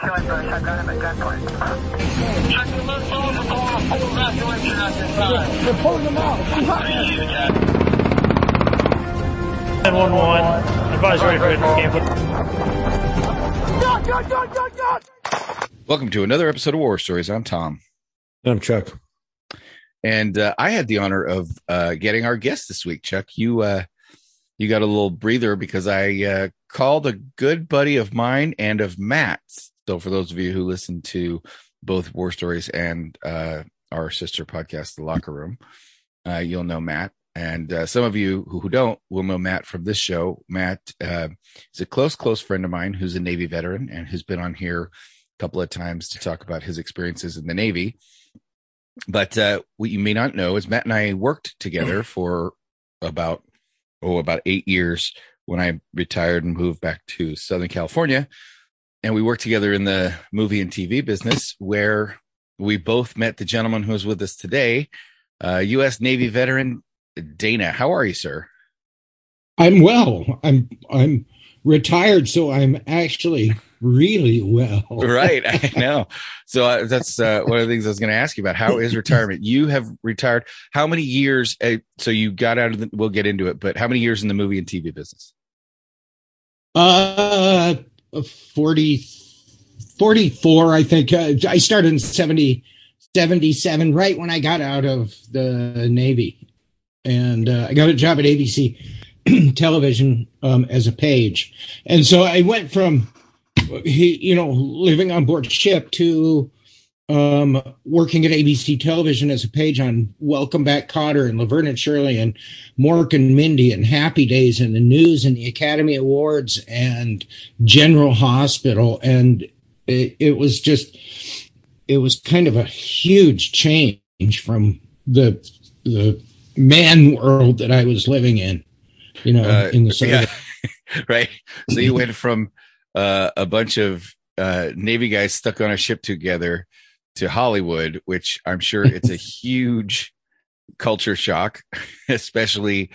killing brush. I got him at gunpoint. Check the left phone and pull a full evacuation at this time. They're pulling them out. 911. For God, God. Welcome to another episode of War Stories. I'm Tom, I'm Chuck. and uh, I had the honor of uh, getting our guest this week. Chuck, you uh, you got a little breather because I uh, called a good buddy of mine and of Matt's. So, for those of you who listen to both War Stories and uh, our sister podcast, The Locker Room, uh, you'll know Matt. And uh, some of you who, who don't will know Matt from this show. Matt uh, is a close, close friend of mine who's a Navy veteran and who's been on here a couple of times to talk about his experiences in the Navy. But uh, what you may not know is Matt and I worked together for about oh about eight years when I retired and moved back to Southern California, and we worked together in the movie and TV business where we both met the gentleman who is with us today, uh, U.S. Navy veteran Dana. How are you, sir? I'm well. I'm I'm retired, so I'm actually really well. right i know so uh, that's uh, one of the things i was going to ask you about how is retirement you have retired how many years uh, so you got out of the we'll get into it but how many years in the movie and tv business Uh, 40, 44, I think. Uh, I started in 70, 77, right when I got out of the Navy. And uh, I got a job at ABC television um, as a page. And so I went from, you know, living on board ship to um, working at ABC television as a page on Welcome Back Kotter and Laverne and Shirley and Mork and Mindy and Happy Days and the news and the Academy Awards and General Hospital. And it, it was just, it was kind of a huge change from the, the man world that I was living in, you know, Uh, in the yeah. right so you went from uh, a bunch of uh, navy guys stuck on a ship together to hollywood which i'm sure it's a huge culture shock especially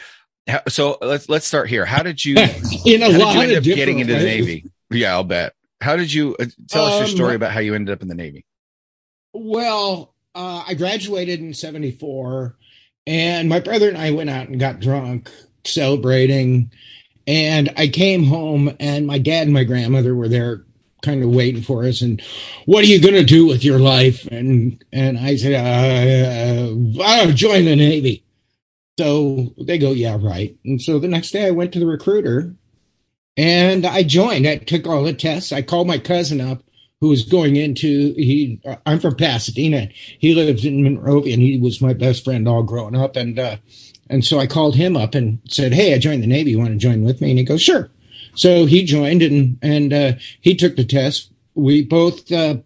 so let's let's start here. How did you in a lot you end of up getting into the navy? Yeah i'll bet. How did you uh, tell us your Um, story about how you ended up in the navy? Well, uh, I graduated in 74, and my brother and I went out and got drunk celebrating. And I came home, and my dad and my grandmother were there kind of waiting for us. And what are you going to do with your life? And, and I said, uh, I'll join the Navy. So they go, yeah, right. And so the next day I went to the recruiter and I joined. I took all the tests. I called my cousin up who was going into he I'm from Pasadena. He lives in Monrovia and he was my best friend all growing up and uh and so I called him up and said, "Hey, I joined the Navy. You want to join with me?" And he goes, "Sure." So he joined and and uh he took the test. We both uh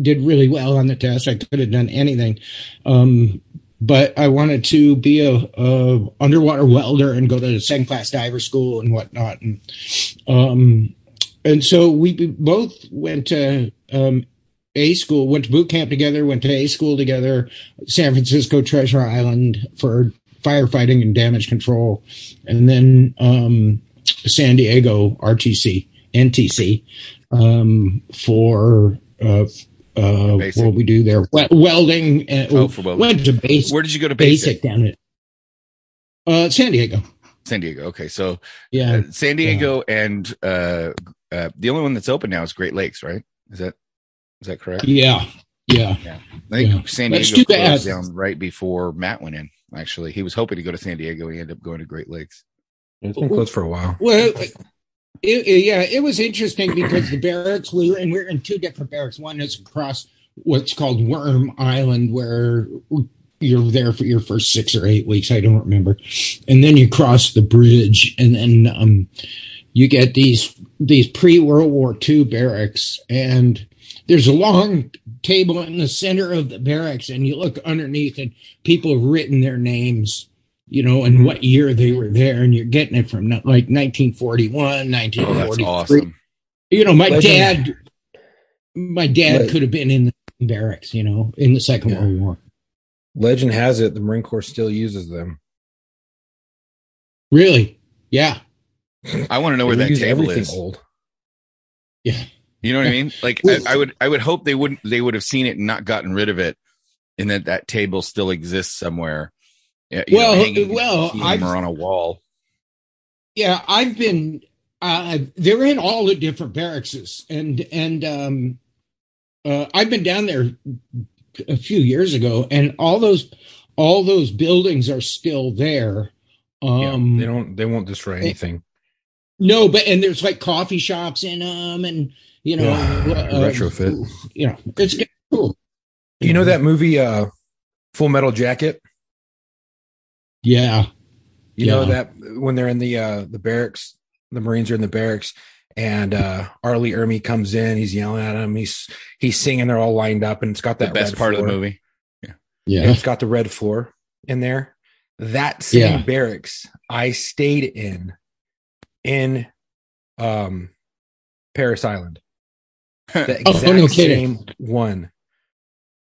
did really well on the test. I could have done anything. Um but I wanted to be a, a underwater welder and go to second class diver school and whatnot. And um, and so we both went to um, A school, went to boot camp together, went to A school together, San Francisco Treasure Island for firefighting and damage control, and then um, San Diego RTC NTC um, for. Uh, uh, what we do there, welding. Uh, Oh, for welding. Went to basic, where did you go to basic, basic down at uh, San Diego. san diego okay so Yeah, uh, san diego and uh, uh the only one that's open now is great lakes right is that is that correct yeah, yeah. yeah. I think Yeah. San Diego closed down right before Matt went in. Actually, he was hoping to go to San Diego. He ended up going to Great Lakes. It's been closed for a while. Well, it, it- yeah, it was interesting because the barracks we were in, we were in two different barracks. One is across what's called Worm Island, where you're there for your first six or eight weeks. I don't remember, and then you cross the bridge, and then um, you get these these pre World War II barracks, and there's a long table in the center of the barracks, and you look underneath, and people have written their names you know, and mm-hmm. what year they were there, and you're getting it from like 1941, 1943. Oh, that's awesome. You know, my Legend. dad, my dad Leg- could have been in the barracks, you know, in the Second Yeah. World War. Legend has it the Marine Corps still uses them. Really? Yeah. I want to know where that use table everything is. old. Yeah. You know what I mean? Like I, I would, I would hope they wouldn't, they would have seen it and not gotten rid of it, and that that table still exists somewhere. Yeah, you know, Well, hanging in well, I've- or on a wall. Yeah, I've been. Uh, they're in all the different barracks, and and um, uh, I've been down there a few years ago, and all those all those buildings are still there. Yeah, Um, they don't. They won't destroy anything. no, but and there's like coffee shops in them, and you know, Yeah, uh, retrofit. You know, it's cool. You know that movie, uh, Full Metal Jacket. Yeah, You know that when they're in the uh the barracks, the Marines are in the barracks, and uh R. Lee Ermey comes in, he's yelling at him, he's he's singing, they're all lined up, and it's got The that best red part of the movie. Yeah. yeah. It's got the red floor in there. That same Yeah. barracks I stayed in in um Parris Island. The Oh, no kidding. same one.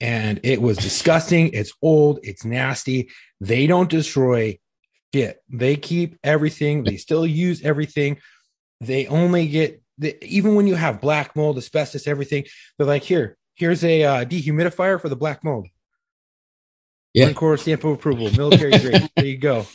And it was disgusting. It's old. It's nasty. They don't destroy shit. They keep everything. They still use everything. They only get the, even when you have black mold, asbestos, everything. They're like, here, here's a uh, dehumidifier for the black mold. Yeah. Marine Corps stamp of approval, military grade. there you go.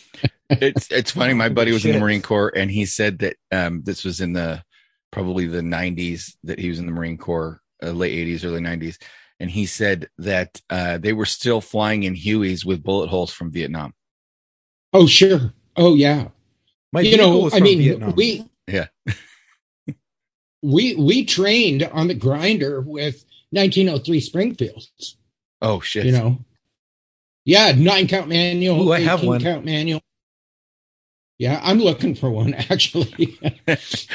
it's it's funny. My buddy was in the Marine Corps, and he said that um, this was in the probably the '90s that he was in the Marine Corps, uh, late '80s, early '90s, and he said that uh, they were still flying in Hueys with bullet holes from Vietnam. Oh sure. Oh yeah. My you vehicle know, was I from mean, Vietnam. we Yeah. we we trained on the grinder with 1903 Springfields. Oh shit! You know, yeah, nine count manual, Ooh, I have one. count manual. Yeah, I'm looking for one actually.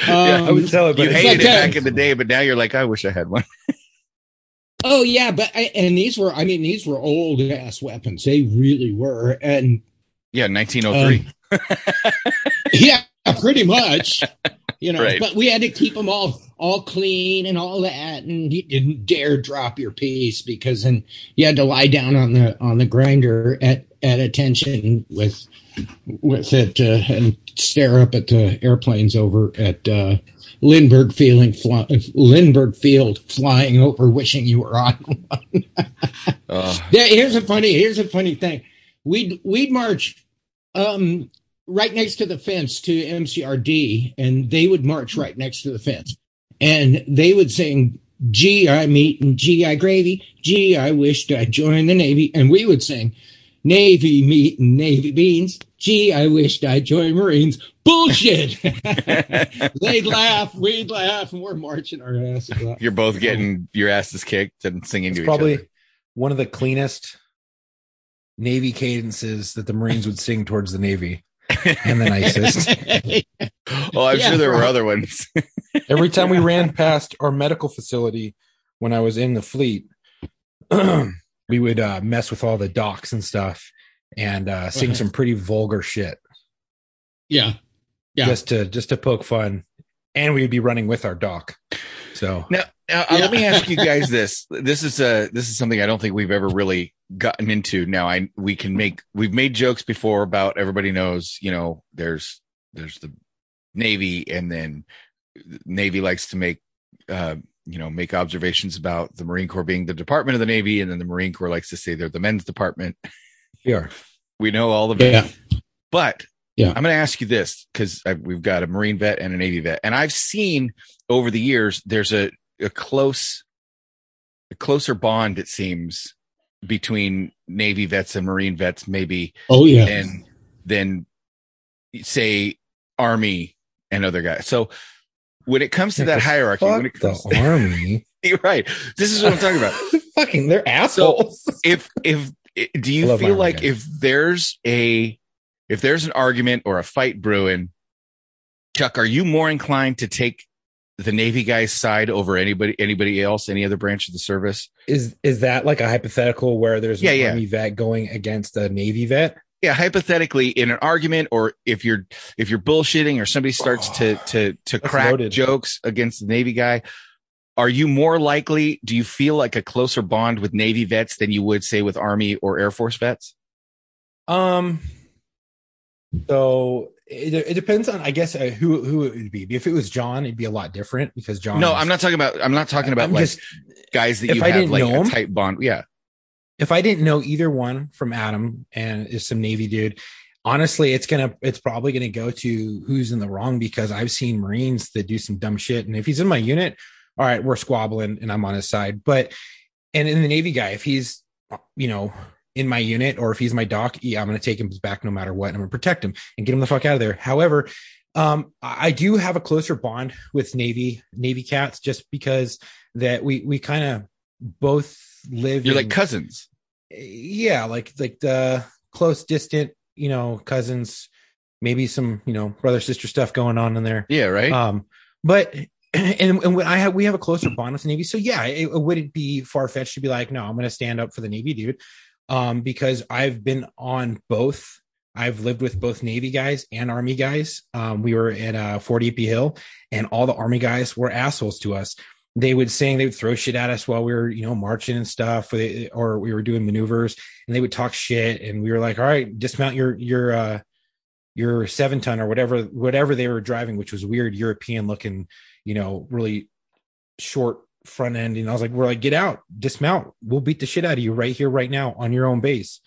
Yeah, I would Um, tell it, but you hated like it that. back in the day, but now you're like, I wish I had one. Oh yeah, but I, and these were, I mean, these were old ass weapons. They really were, and Yeah, 1903. yeah, pretty much. You know, Right. but we had to keep them all all clean and all that, and you didn't dare drop your piece because then you had to lie down on the on the grinder at at attention with with it uh, and stare up at the airplanes over at uh, Lindbergh feeling fly, Lindbergh Field flying over, wishing you were on one. Oh, Yeah, here's a funny here's a funny thing. We'd we'd march um right next to the fence to MCRD and they would march right next to the fence. And they would sing GI meat and GI gravy. Gee, I wished I'd join the Navy. And we would sing Navy meat and Navy beans. Gee, I wished I'd join Marines. Bullshit. They'd laugh, we'd laugh, and we're marching our asses off. you're both getting your asses kicked and singing it's to each other. probably one of the cleanest Navy cadences that the Marines would sing towards the Navy and the nicest. Oh, I'm Yeah, sure there were other ones. Every time we ran past our medical facility when I was in the fleet, we would uh, mess with all the docks and stuff and uh, sing Uh-huh. some pretty vulgar shit yeah. Yeah. just to just to poke fun. And we would be running with our doc. So Now, now uh, let me ask you guys this. This is a this is something I don't think we've ever really gotten into. Now, I we can make we've made jokes before about everybody knows. You know, there's there's the Navy, and then Navy likes to make uh, you know make observations about the Marine Corps being the Department of the Navy, and then the Marine Corps likes to say they're the men's department. We are. We know all of it, Yeah. but Yeah. I'm going to ask you this because we've got a Marine vet and a Navy vet, and I've seen over the years there's a a close, a closer bond it seems between Navy vets and Marine vets, maybe Oh yeah. than than say Army and other guys. So when it comes to that hierarchy, when it comes the army. you're right. This is what I'm talking about. Fucking, they're assholes. if if do you feel like if there's a if there's an argument or a fight brewing chuck are you more inclined to take the navy guy's side over anybody anybody else any other branch of the service is is that like a hypothetical where there's an Yeah, yeah. army vet going against a navy vet? yeah hypothetically in an argument or if you're if you're bullshitting or somebody starts to to to That's crack loaded. jokes against the navy guy are you more likely do you feel like a closer bond with navy vets than you would say with army or air force vets Um, So it, it depends on, I guess, uh, who who it would be. If it was John, it'd be a lot different because John. No, is- I'm not talking about. I'm not talking about I'm like just guys that you I have like a 'em- tight bond. Yeah, if I didn't know either one from Adam and is some Navy dude, honestly, it's gonna it's probably gonna go to who's in the wrong because I've seen Marines that do some dumb shit, and if he's in my unit, all right, we're squabbling and I'm on his side. But and in the Navy guy, if he's you know in my unit or if he's my doc, yeah, I'm gonna take him back no matter what. And I'm gonna protect him and get him the fuck out of there. However, um, I I do have a closer bond with Navy Navy cats just because that we we kind of both live. you're in- like cousins. yeah like like the close distant you know cousins maybe some you know brother sister stuff going on in there Yeah, right. um but and, and when i have we have a closer bond with the navy. So yeah it, it wouldn't be far-fetched to be like no i'm gonna stand up for the navy dude. Um because i've been on both. I've lived with both navy guys and army guys. Um we were at uh fort A.P. Hill and all the army guys were assholes to us. They would sing, they would throw shit at us while we were, you know, marching and stuff, or, they, or we were doing maneuvers, and they would talk shit, and we were like, "All right, dismount your your uh your seven ton or whatever whatever they were driving, which was weird European looking, you know, really short front end." And I was like, "We're like, get out, dismount. We'll beat the shit out of you right here, right now, on your own base."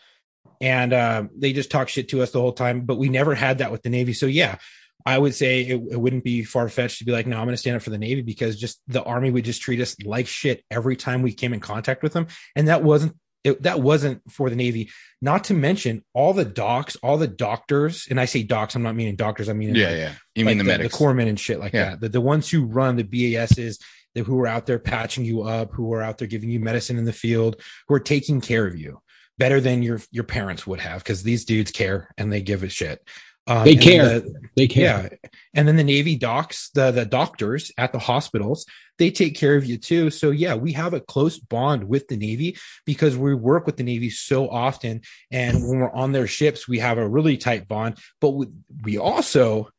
And uh, they just talk shit to us the whole time, but we never had that with the Navy. So yeah, I would say it, it wouldn't be far fetched to be like, no, I'm going to stand up for the Navy because just the Army would just treat us like shit every time we came in contact with them, and that wasn't it, that wasn't for the Navy. Not to mention all the docs, all the doctors, and I say docs, I'm not meaning doctors, I mean yeah, like, yeah. You like mean the, the, medics? corpsmen and shit like Yeah. that. The, the ones who run the BASs, the, who are out there patching you up, who are out there giving you medicine in the field, who are taking care of you better than your your parents would have because these dudes care and they give a shit. Um, They and care. the- They care. yeah. And then the Navy docs, the the doctors at the hospitals, they take care of you too. So yeah, we have a close bond with the Navy because we work with the Navy so often. And when we're on their ships, we have a really tight bond. But we, we also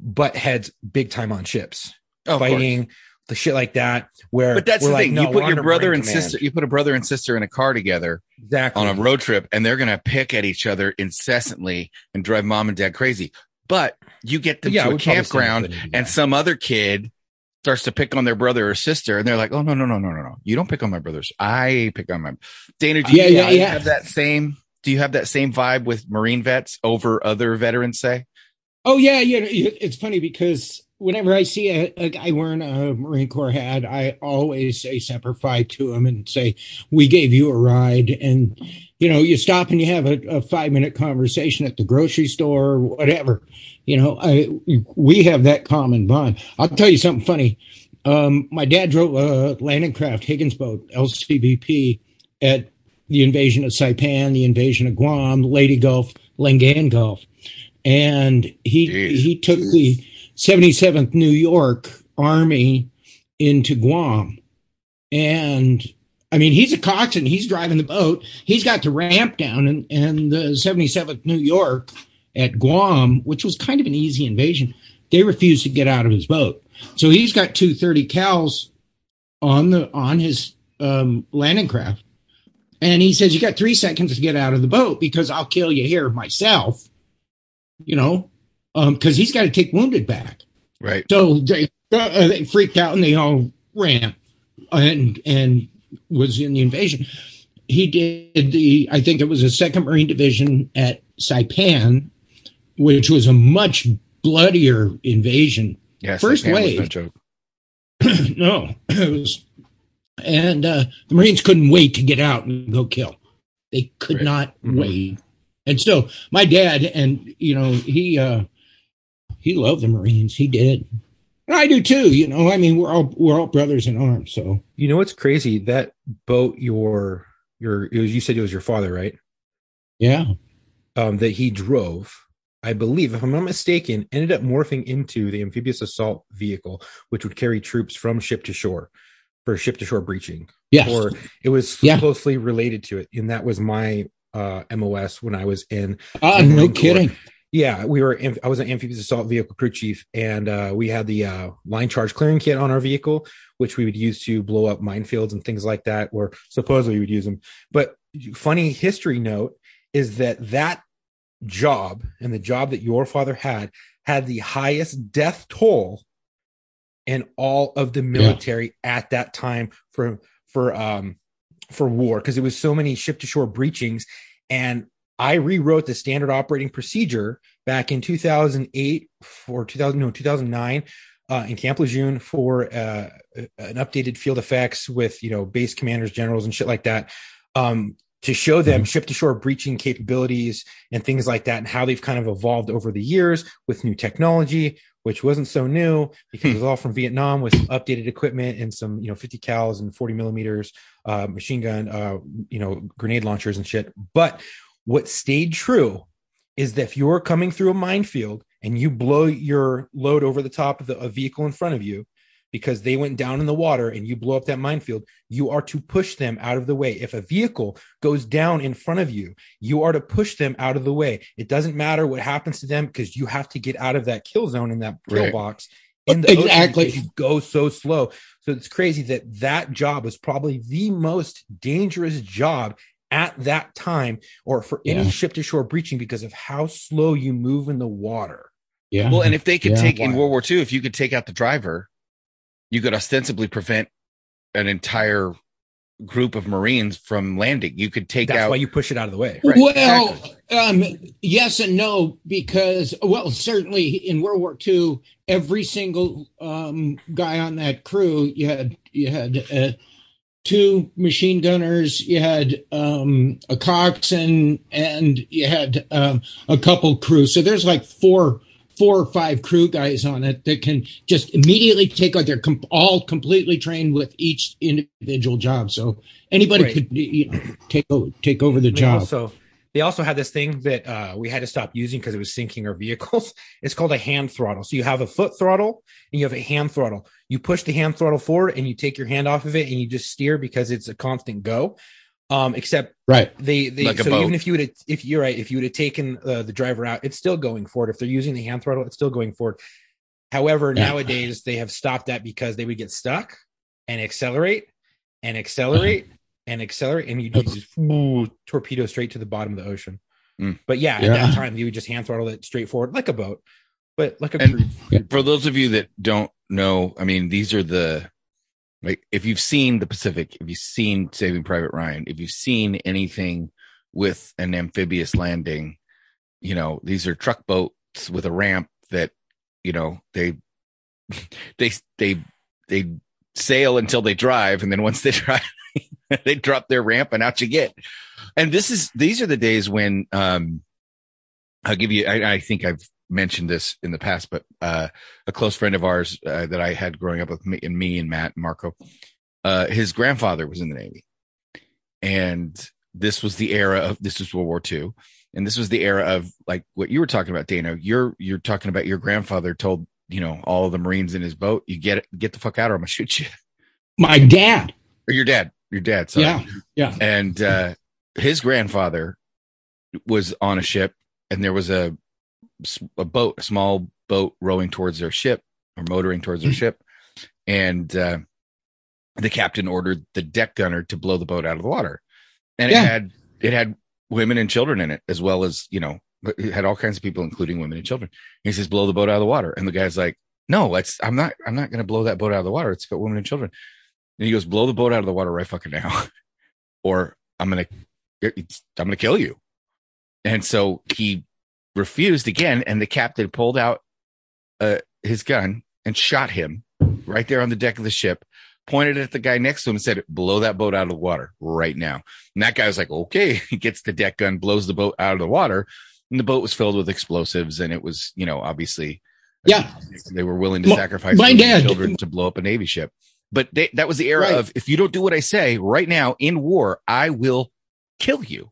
butt heads big time on ships, Oh, of fighting the shit like that. Where But that's the like, thing. no, you put your brother and command. sister. You put a brother and sister in a car together exactly on a road trip, and they're gonna pick at each other incessantly and drive mom and dad crazy. But you get them Yeah, to a we'd probably stand up for campground, and some other kid starts to pick on their brother or sister, and they're like, "Oh no, no, no, no, no, no! You don't pick on my brothers. I pick on my." Dana, do you Yeah, yeah, yeah. have that same? Do you have that same vibe with Marine vets over other veterans? Say, Oh yeah, yeah. it's funny because whenever I see a, a guy wearing a Marine Corps hat, I always say Semper Fi to him and say, "We gave you a ride." And you know, you stop and you have a, a five minute conversation at the grocery store, or whatever. You know, I we have that common bond. I'll tell you something funny. Um, my dad drove a landing craft Higgins boat LCVP at the invasion of Saipan, the invasion of Guam, Leyte Gulf, Lingayen Gulf, and he Jeez. he took the 77th New York Army into Guam, and I mean he's a coxswain. He's driving the boat. He's got the ramp down, and and the 77th New York at Guam, which was kind of an easy invasion, they refused to get out of his boat. So he's got two 30 cals on the on his um, landing craft, and he says you got three seconds to get out of the boat because I'll kill you here myself. You know, because he's got to take wounded back. right? So they uh, they freaked out and they all ran and and was in the invasion. He did the I think it was a second Marine Division at Saipan, which was a much bloodier invasion. Yes, First wave. no joke. no, it was, and uh, the Marines couldn't wait to get out and go kill. They could Right. not Mhm. wait. And so my dad, and you know, he uh, he loved the Marines. He did, and I do too. You know, I mean, we're all we're all brothers in arms. So You know what's crazy? That boat, your your it was, you said it was your father, right? yeah, Um, that he drove, I believe, if I'm not mistaken, ended up morphing into the amphibious assault vehicle, which would carry troops from ship to shore for ship to shore breaching. yeah, Or it was Yeah. closely related to it, and that was my uh, MOS when I was in Ah, no Corps. Yeah, we were. I was an amphibious assault vehicle crew chief, and uh, we had the uh, line charge clearing kit on our vehicle, which we would use to blow up minefields and things like that. Or supposedly we would use them. But funny history note is that that job and the job that your father had had the highest death toll in all of the military at that time for for um for war because it was so many ship to shore breachings and I rewrote the standard operating procedure back in 2008 for 2000 no 2009 uh, in Camp Lejeune for uh, an updated field effects with you know base commanders, generals, and shit like that. Um, to show them ship to shore breaching capabilities and things like that, and how they've kind of evolved over the years with new technology, which wasn't so new because it was all from Vietnam with updated equipment and some, you know, 50 cals and 40 millimeters, uh, machine gun, uh, you know, grenade launchers and shit. But what stayed true is that if you're coming through a minefield and you blow your load over the top of the a vehicle in front of you because they went down in the water and you blow up that minefield, you are to push them out of the way. If a vehicle goes down in front of you, you are to push them out of the way. It doesn't matter what happens to them because you have to get out of that kill zone in that kill Right. box. In the ocean Exactly. because you go so slow. So it's crazy that that job was probably the most dangerous job at that time or for any Yeah. ship to shore breaching because of how slow you move in the water. Yeah. Well, and if they could Yeah. take in World War II, if you could take out the driver, you could ostensibly prevent an entire group of Marines from landing. You could take That's out. why you push it out of the way. Right, well, exactly. um, yes and no, because well, certainly in World War II, every single um, guy on that crew, you had you had uh, two machine gunners, you had um, a coxswain, and you had um, a couple crew. So there's like four four or five crew guys on it that can just immediately take out. They're com- all completely trained with each individual job. So anybody Right. could you know, take over take over the They job. also they also had this thing that uh, we had to stop using because it was sinking our vehicles. It's called a hand throttle. So you have a foot throttle and you have a hand throttle. You push the hand throttle forward and you take your hand off of it and you just steer because it's a constant go. Um, except Right. they they Like so even if you would have if you're right if you would have taken uh, the driver out, it's still going forward. If they're using the hand throttle, it's still going forward. However, Yeah. nowadays they have stopped that because they would get stuck and accelerate and accelerate and accelerate, and you just ooh, torpedo straight to the bottom of the ocean. Mm. But yeah, at that time you would just hand throttle it straight forward like a boat, but like a And- crude. for those of you that don't know, I mean, these are the like if you've seen the Pacific, if you've seen Saving Private Ryan, if you've seen anything with an amphibious landing, you know, these are truck boats with a ramp that, you know, they they they they sail until they drive, and then once they drive, they drop their ramp and out you get. And this is these are the days when um I'll give you I, I think I've mentioned this in the past, but uh a close friend of ours uh, that I had growing up with me and me and Matt and Marco, uh his grandfather was in the Navy. And this was the era of this was World War II. And this was the era of like what you were talking about, Dana. You're you're talking about your grandfather told, you know, all of the Marines in his boat, you get it, get the fuck out or I'm gonna shoot you. My dad. Or your dad. Your dad, sorry. Yeah. Yeah. and uh, his grandfather was on a ship and there was a, a boat a small boat rowing towards their ship or motoring towards their ship and uh, the captain ordered the deck gunner to blow the boat out of the water and Yeah. it had it had women and children in it as well as you know it had all kinds of people including women and children he says blow the boat out of the water and the guy's like no it's i'm not i'm not going to blow that boat out of the water it's got women and children and he goes blow the boat out of the water right fucking now or I'm gonna I'm gonna kill you. And so he refused again, and the captain pulled out uh, his gun and shot him right there on the deck of the ship. Pointed at the guy next to him and said, "Blow that boat out of the water right now." And that guy was like, "Okay." He gets the deck gun, blows the boat out of the water, and the boat was filled with explosives, and it was, you know, obviously, Yeah. they were willing to My- sacrifice my dad- children to blow up a navy ship. But they, that was the era Right. of if you don't do what I say right now in war, I will kill you.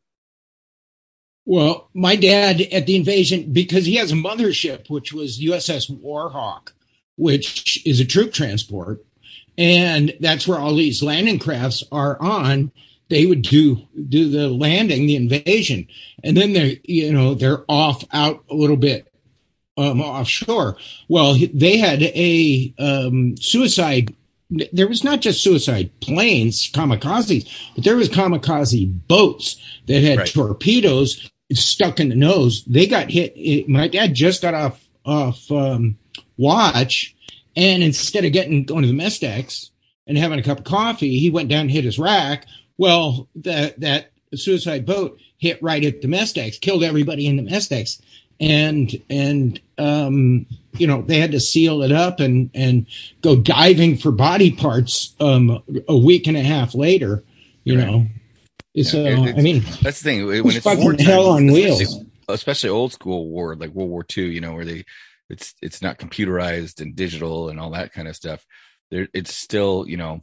Well, my dad at the invasion, because he has a mothership, which was USS Warhawk, which is a troop transport, and that's where all these landing crafts are on. They would do do the landing, the invasion, and then they're you know they're off out a little bit um, offshore. Well, they had a um, suicide. There was not just suicide planes, kamikazes, but there was kamikaze boats that had Right. torpedoes stuck in the nose. They got hit. It, my dad just got off off um, watch, and instead of getting going to the mess decks and having a cup of coffee, he went down and hit his rack. Well, that that suicide boat hit right at the mess decks, killed everybody in the mess decks, and and um, you know they had to seal it up and and go diving for body parts um, a week and a half later. You Right. know, so Yeah, it- I mean, That's the thing. When It's it's fucking wartime, hell on wheels. especially- especially old school war, like World War II, you know, where they it's it's not computerized and digital and all that kind of stuff. There, it's still you know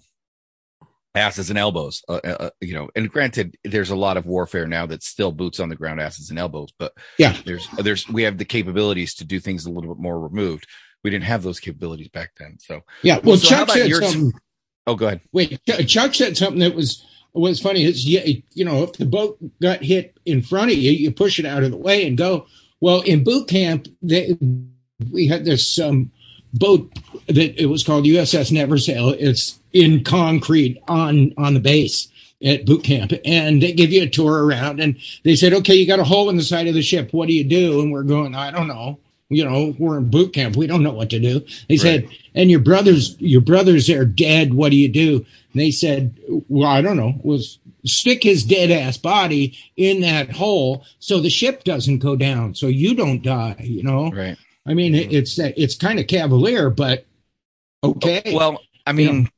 asses and elbows, uh, uh, you know. And granted, there's a lot of warfare now that's still boots on the ground, asses and elbows. But Yeah. there's there's we have the capabilities to do things a little bit more removed. We didn't have those capabilities back then. So, yeah. Well, so Chuck said your- something. oh, go ahead. Wait, Chuck said something that was was funny. It's yeah, you know, if the boat got hit in front of you, you push it out of the way and go. Well, in boot camp, they, we had this um, boat that it was called USS Never Sail. It's in concrete on on the base at boot camp, and they give you a tour around. And they said, "Okay, you got a hole in the side of the ship. What do you do?" And we're going, "I don't know." You know, we're in boot camp. We don't know what to do. They said, and your brothers, your brothers are dead. What do you do? And they said, well, I don't know. Was stick his dead ass body in that hole so the ship doesn't go down, so you don't die. You know, Right. I mean, it, it's it's kind of cavalier, but oh, okay. Well, I mean,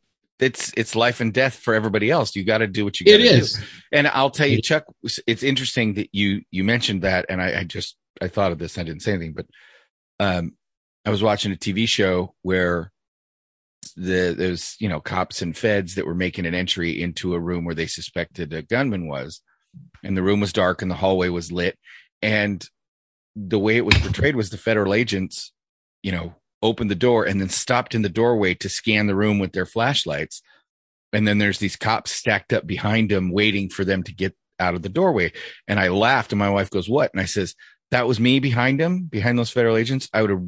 it's it's life and death for everybody else. You got to do what you got to do. is. And I'll tell you, Chuck, it's interesting that you you mentioned that, and I, I just I thought of this. I didn't say anything, but um, I was watching a TV show where the there's you know cops and feds that were making an entry into a room where they suspected a gunman was, and the room was dark and the hallway was lit, and the way it was portrayed was the federal agents, you know, opened the door and then stopped in the doorway to scan the room with their flashlights. And then there's these cops stacked up behind them waiting for them to get out of the doorway. And i laughed and my wife goes what? And i says that was me behind him behind those federal agents. I would have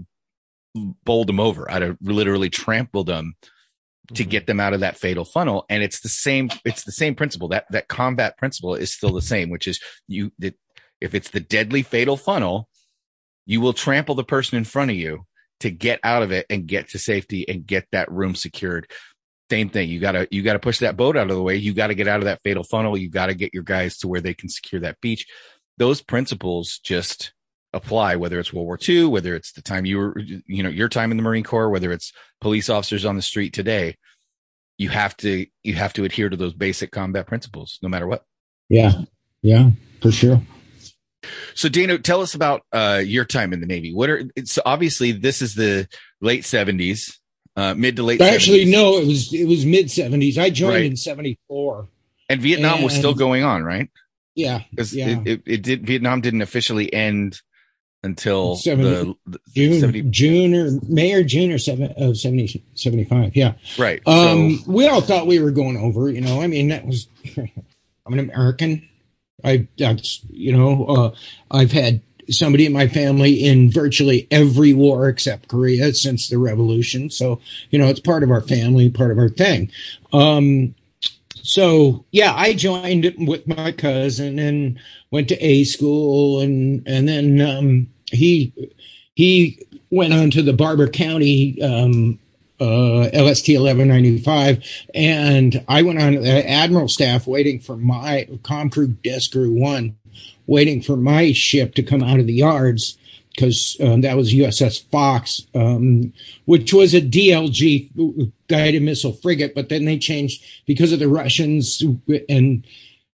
bowled them over. I'd have literally trampled them to mm-hmm. get them out of that fatal funnel. And it's the same it's the same principle. That that combat principle is still the same which is you that if it's the deadly fatal funnel you will trample the person in front of you to get out of it and get to safety and get that room secured same thing. You gotta you gotta push that boat out of the way. You gotta get out of that fatal funnel. You gotta get your guys to where they can secure that beach. Those principles just apply, whether it's World War II, whether it's the time you were, you know, your time in the Marine Corps, whether it's police officers on the street today. You have to you have to adhere to those basic combat principles, no matter what. Yeah, yeah, for sure. So, Dano, tell us about uh, your time in the Navy. What are so obviously this is the late seventies, uh, mid to late. Actually, 70s. no, it was it was mid seventies. I joined Right. in seventy four. and Vietnam was still going on, right? Yeah, because Yeah. it, it, it did Vietnam didn't officially end until 70 the, June, 70 June or May or June or seven of 70, 75. Yeah. right. Um, so, we all thought we were going over, you know, I mean, that was, I'm an American. I, that's, you know, uh, I've had somebody in my family in virtually every war except Korea since the revolution. So, you know, it's part of our family, part of our thing. Um, so yeah, I joined with my cousin and went to A school and, and then, um, he, he went on to the Barbour County, um, uh, LST 1195. And I went on the admiral staff waiting for my com crew desk crew one, waiting for my ship to come out of the yards because um, that was USS Fox, um, which was a DLG guided missile frigate. But then they changed because of the Russians and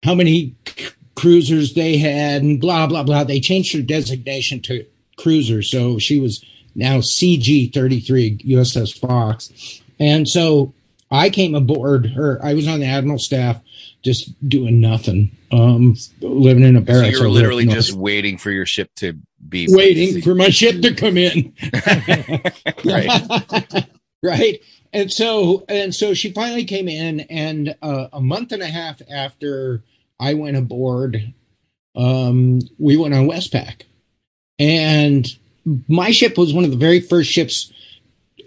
how many c- cruisers they had and blah, blah, blah. They changed her designation to cruiser. So she was now CG 33 USS Fox. And so I came aboard her. I was on the admiral staff just doing nothing, um, living in a barracks. so barracks. you were literally just waiting for your ship to be waiting for my ship to come in. right. right. And so, and so she finally came in, and uh, a month and a half after I went aboard, um, we went on Westpac, and my ship was one of the very first ships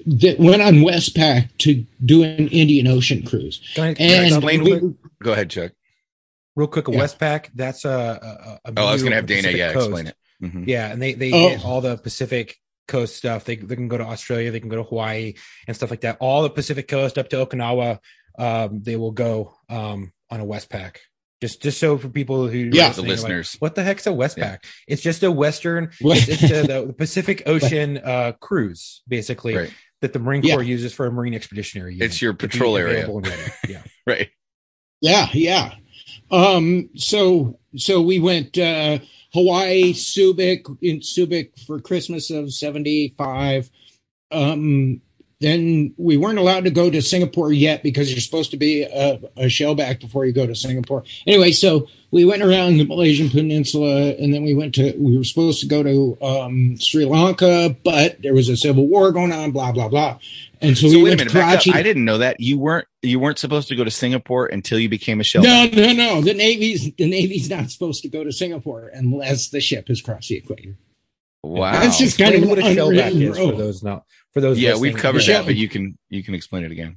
that went on Westpac to do an Indian Ocean cruise. Can I, can I explain we- Go ahead, Chuck. real quick, a Yeah. Westpac. That's a. a, a Oh, I was going to have Dana. Pacific Yeah, Coast. explain it. Mhm. Yeah, and they they Oh. hit all the Pacific Coast stuff. They they can go to Australia, they can go to Hawaii and stuff like that. All the Pacific Coast up to Okinawa, um, they will go um, on a Westpac. Just just so for people who Yeah. The listening are like, listeners. what the heck's a Westpac? Yeah. It's just a Western. It's, it's a, the, the Pacific Ocean uh, cruise, basically, Right. that the Marine Yeah. Corps uses for a Marine expeditionary. It's your patrol area. available and ready. Yeah. Right. Yeah, yeah. Um, so so we went uh Hawaii, Subic in Subic for Christmas of seventy five. Um then we weren't allowed to go to Singapore yet because you're supposed to be a, a shellback before you go to Singapore. Anyway, so we went around the Malaysian Peninsula and then we went to we were supposed to go to um Sri Lanka, but there was a civil war going on, blah blah blah. And so, So, we wait a went minute. Back up. Karachi. I didn't know that you weren't you weren't supposed to go to Singapore until you became a shell. No, no, no. The Navy's the Navy's not supposed to go to Singapore unless the ship has crossed the equator. Wow. That's just kind Explain of what a shellback unwritten is for those not for those. yeah, listening. we've covered Michelle- that, but you can you can explain it again.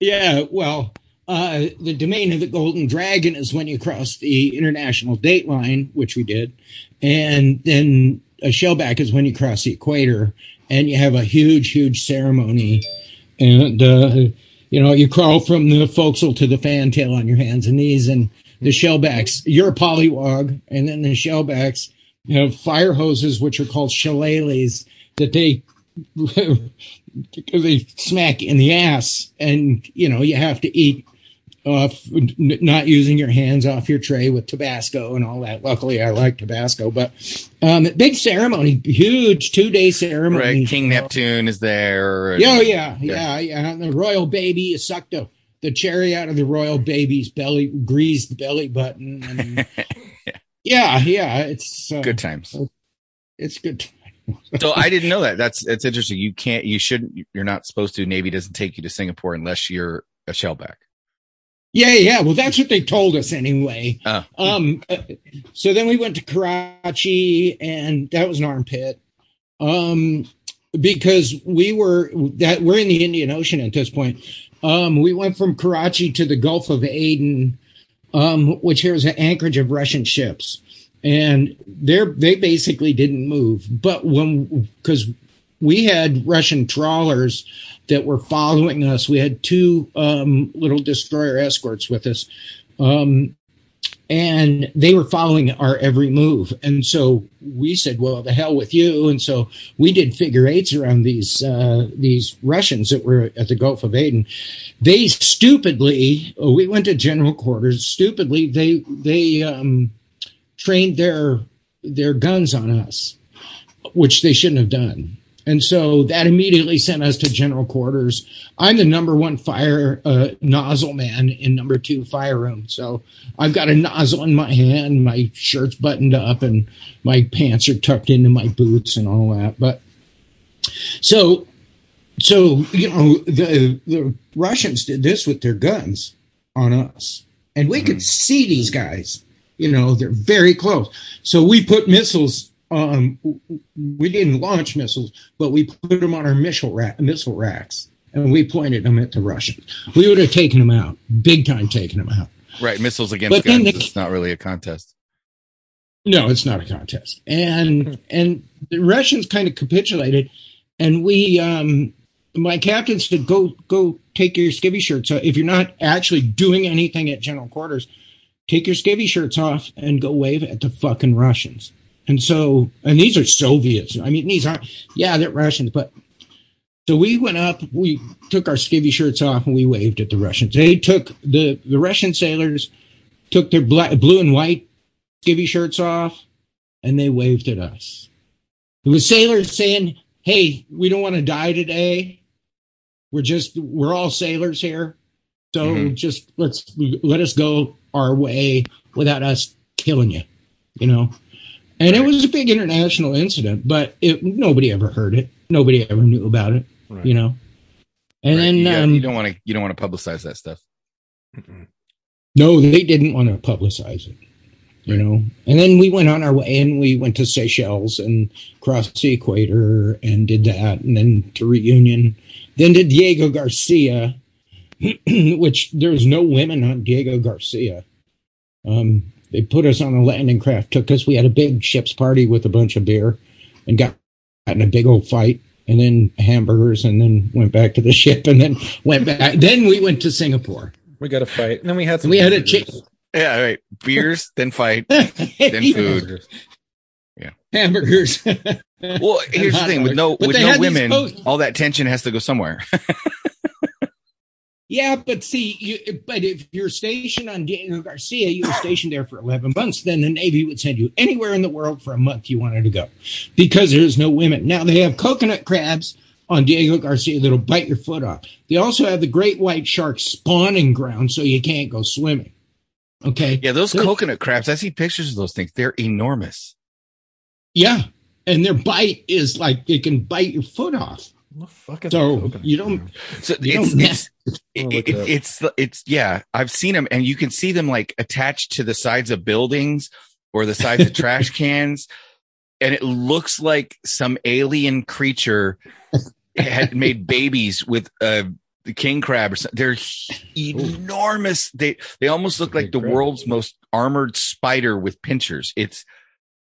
Yeah, well, uh, the domain of the Golden Dragon is when you cross the international date line, which we did, and then a shellback is when you cross the equator, and you have a huge, huge ceremony, and uh, you know you crawl from the forecastle to the fantail on your hands and knees, and the shellbacks. You're a polywog, and then the shellbacks have fire hoses, which are called shillelaghs, that they they smack in the ass, and you know you have to eat off, not using your hands off your tray with Tabasco and all that. Luckily, I like Tabasco, but um, big ceremony, huge two day ceremony. Right. King Neptune is there. and- Yeah, oh, yeah, yeah, yeah. And the royal baby, you suck the, the cherry out of the royal baby's belly, grease the belly button. And, yeah, yeah, it's uh, Good times. It's good. So I didn't know that. That's it's interesting. You can't. You shouldn't. You're not supposed to. Navy doesn't take you to Singapore unless you're a shellback. Yeah, yeah. Well, that's what they told us anyway. Oh. Um, uh, so then we went to Karachi, and that was an armpit. Um, because we were that we're in the Indian Ocean at this point. Um, we went from Karachi to the Gulf of Aden, um, which here is an anchorage of Russian ships, and they're they basically didn't move. But when because we had Russian trawlers that were following us. We had two um, little destroyer escorts with us. Um, and they were following our every move. And so we said, well, the hell with you. And so we did figure eights around these, uh, these Russians that were at the Gulf of Aden. They stupidly, we went to general quarters, stupidly, they, they, um, trained their, their guns on us, which they shouldn't have done. And so that immediately sent us to general quarters. I'm the number one fire uh, nozzle man in number two fire room. So I've got a nozzle in my hand, my shirt's buttoned up, and my pants are tucked into my boots and all that. But so, so you know, the the Russians did this with their guns on us, and we could see these guys. You know, they're very close. So we put missiles um, we didn't launch missiles, but we put them on our missile, rack, missile racks and we pointed them at the Russians. We would have taken them out, big time taken them out. Right. Missiles against But guns. the- it's not really a contest. No, it's not a contest. And and the Russians kind of capitulated, and we, um, my captain said, "Go go take your skivvy shirts off. If you're not actually doing anything at general quarters, take your skivvy shirts off and go wave at the fucking Russians." And so, and these are Soviets. I mean, these aren't, yeah, they're Russians, but so we went up, we took our skivvy shirts off and we waved at the Russians. They took the, the Russian sailors took their black, blue and white skivvy shirts off and they waved at us. It was sailors saying, Hey, we don't want to die today. We're just, we're all sailors here. So Mhm. just let's let us go our way without us killing you, you know? And it was a big international incident, but it, nobody ever heard it. Nobody ever knew about it, Right. you know? And Right. then, you, got- um, you don't want to. You don't want to publicize that stuff. No, they didn't want to publicize it, you know. And then we went on our way and we went to Seychelles and crossed the equator and did that, and then to Reunion, then to Diego Garcia, which there was no women on Diego Garcia. Um, they put us on a landing craft, took us. We had a big ship's party with a bunch of beer, and got, got in a big old fight, and then hamburgers, and then went back to the ship, and then went back. then we went to Singapore. We got a fight, and then we had some. We had a hamburgers. chick- Yeah, right. Beers, then fight, then food. Yeah, hamburgers. Well, here's the thing with no with no women, all that tension has to go somewhere. Yeah, but see, you, but if you're stationed on Diego Garcia, you were stationed there for 11 months, then the Navy would send you anywhere in the world for a month you wanted to go because there's no women. Now, they have coconut crabs on Diego Garcia that'll bite your foot off. They also have the great white shark spawning ground so you can't go swimming. Okay. yeah, those Good. coconut crabs. I see pictures of those things. They're enormous. Yeah. And their bite is like they can bite your foot off. What the fuck is So, a coconut you don't- So You it's don't it's, it, it it- it's it's yeah. I've seen them, and you can see them like attached to the sides of buildings or the sides of trash cans, and it looks like some alien creature had made babies with a king crab or something. They're enormous. They they almost look like the crab. world's most armored spider with pinchers. It's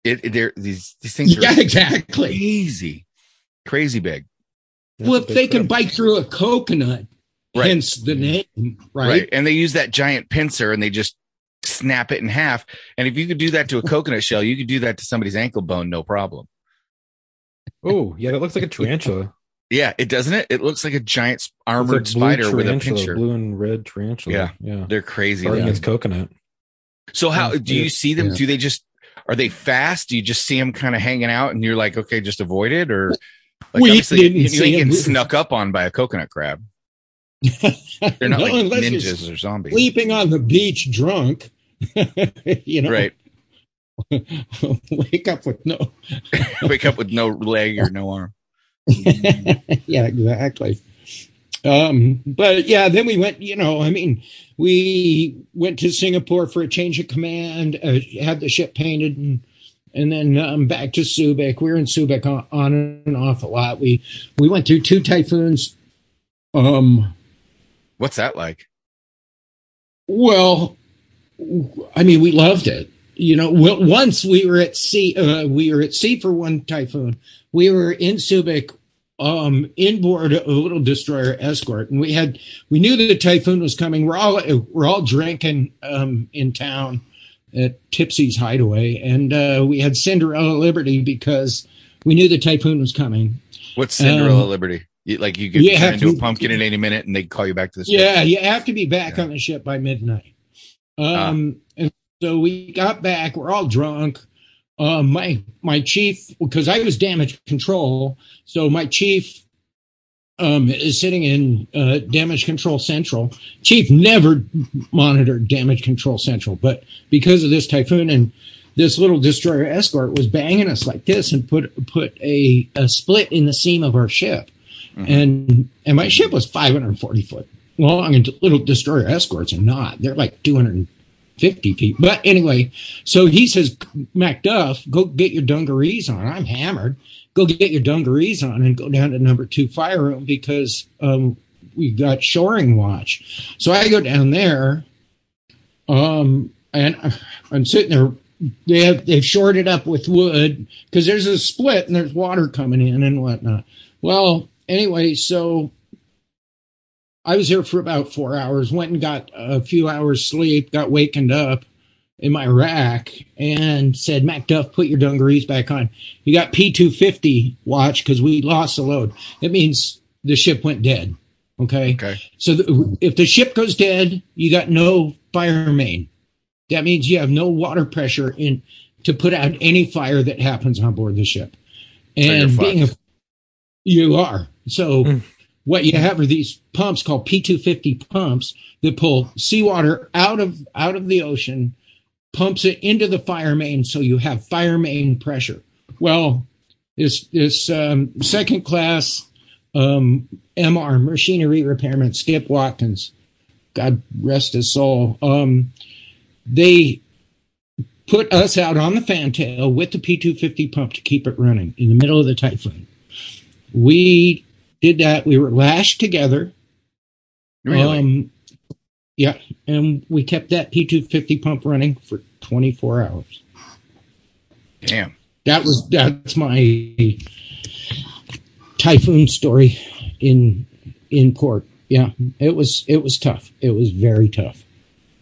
it. They're these these things are Yeah, exactly. crazy, crazy big. That's well, if big they can bite through a coconut, Right. hence the name, right? right? And they use that giant pincer and they just snap it in half. And if you could do that to a coconut shell, you could do that to somebody's ankle bone, no problem. Oh, yeah, that looks like a tarantula. Yeah, it doesn't it? It looks like a giant armored a blue spider with a tarantula, pincher. blue and red tarantula. Yeah. yeah. They're crazy. Fighting looking. against coconut. So how do you see them? Yeah. Do they just are they fast? Do you just see them kind of hanging out and you're like, okay, just avoid it, or like We obviously didn't you, you see getting snuck up on by a coconut crab. They're not No, like ninjas or zombies, sleeping on the beach drunk. you know, right? wake up with no. Wake up with no leg or no arm. yeah, exactly. Um, but yeah, then we went. You know, I mean, we went to Singapore for a change of command. Uh, had the ship painted, and and then um, back to Subic. We were in Subic on, on and off a lot. We we went through two typhoons. Um, What's that like? Well, I mean, we loved it. You know, well, once we were at sea, uh, we were at sea for one typhoon. We were in Subic, um, inboard a little destroyer escort, and we had we knew that the typhoon was coming. We're all we're all drinking um, in town at Tipsy's Hideaway, and uh, we had Cinderella Liberty because we knew the typhoon was coming. What's Cinderella Um, Liberty? You, like you could you turn into a to- pumpkin in any minute, and they call you back to the ship. Yeah, you have to be back Yeah. on the ship by midnight. Um, and so we got back. We're all drunk. Um, my my chief, because I was damage control, so my chief sitting in uh, damage control central. Chief never monitored damage control central, but because of this typhoon and this little destroyer escort was banging us like this and put put a, a split in the seam of our ship, Mhm. and and my ship was 540 foot long, and little destroyer escorts are not. They're like 250 feet. But anyway, so he says, Macduff, go get your dungarees on. I'm hammered. Go get your dungarees on and go down to number two fire room because um, we got shoring watch. So I go down there, um, and I'm sitting there. They have they've shorted up with wood because there's a split and there's water coming in and whatnot. Well, anyway, so I was here for about four hours. Went and got a few hours sleep. Got wakened up in my rack and said, "Macduff, put your dungarees back on." You got P two fifty watch because we lost the load. It means the ship went dead. Okay. Okay. So the, if the ship goes dead, you got no fire main. That means you have no water pressure in to put out any fire that happens on board the ship. And being a, you are. So Mm. What you have are these pumps called P250 pumps that pull seawater out of out of the ocean, pumps it into the fire main so you have fire main pressure. Well, this this um, second class um, MR machinery repairman Skip Watkins, God rest his soul. Um, they put us out on the fantail with the P250 pump to keep it running in the middle of the typhoon. We did that. We were lashed together. Really? Um, Yeah, and we kept that P250 pump running for 24 hours. Damn. That was that's my typhoon story in in port. Yeah, it was it was tough. It was very tough.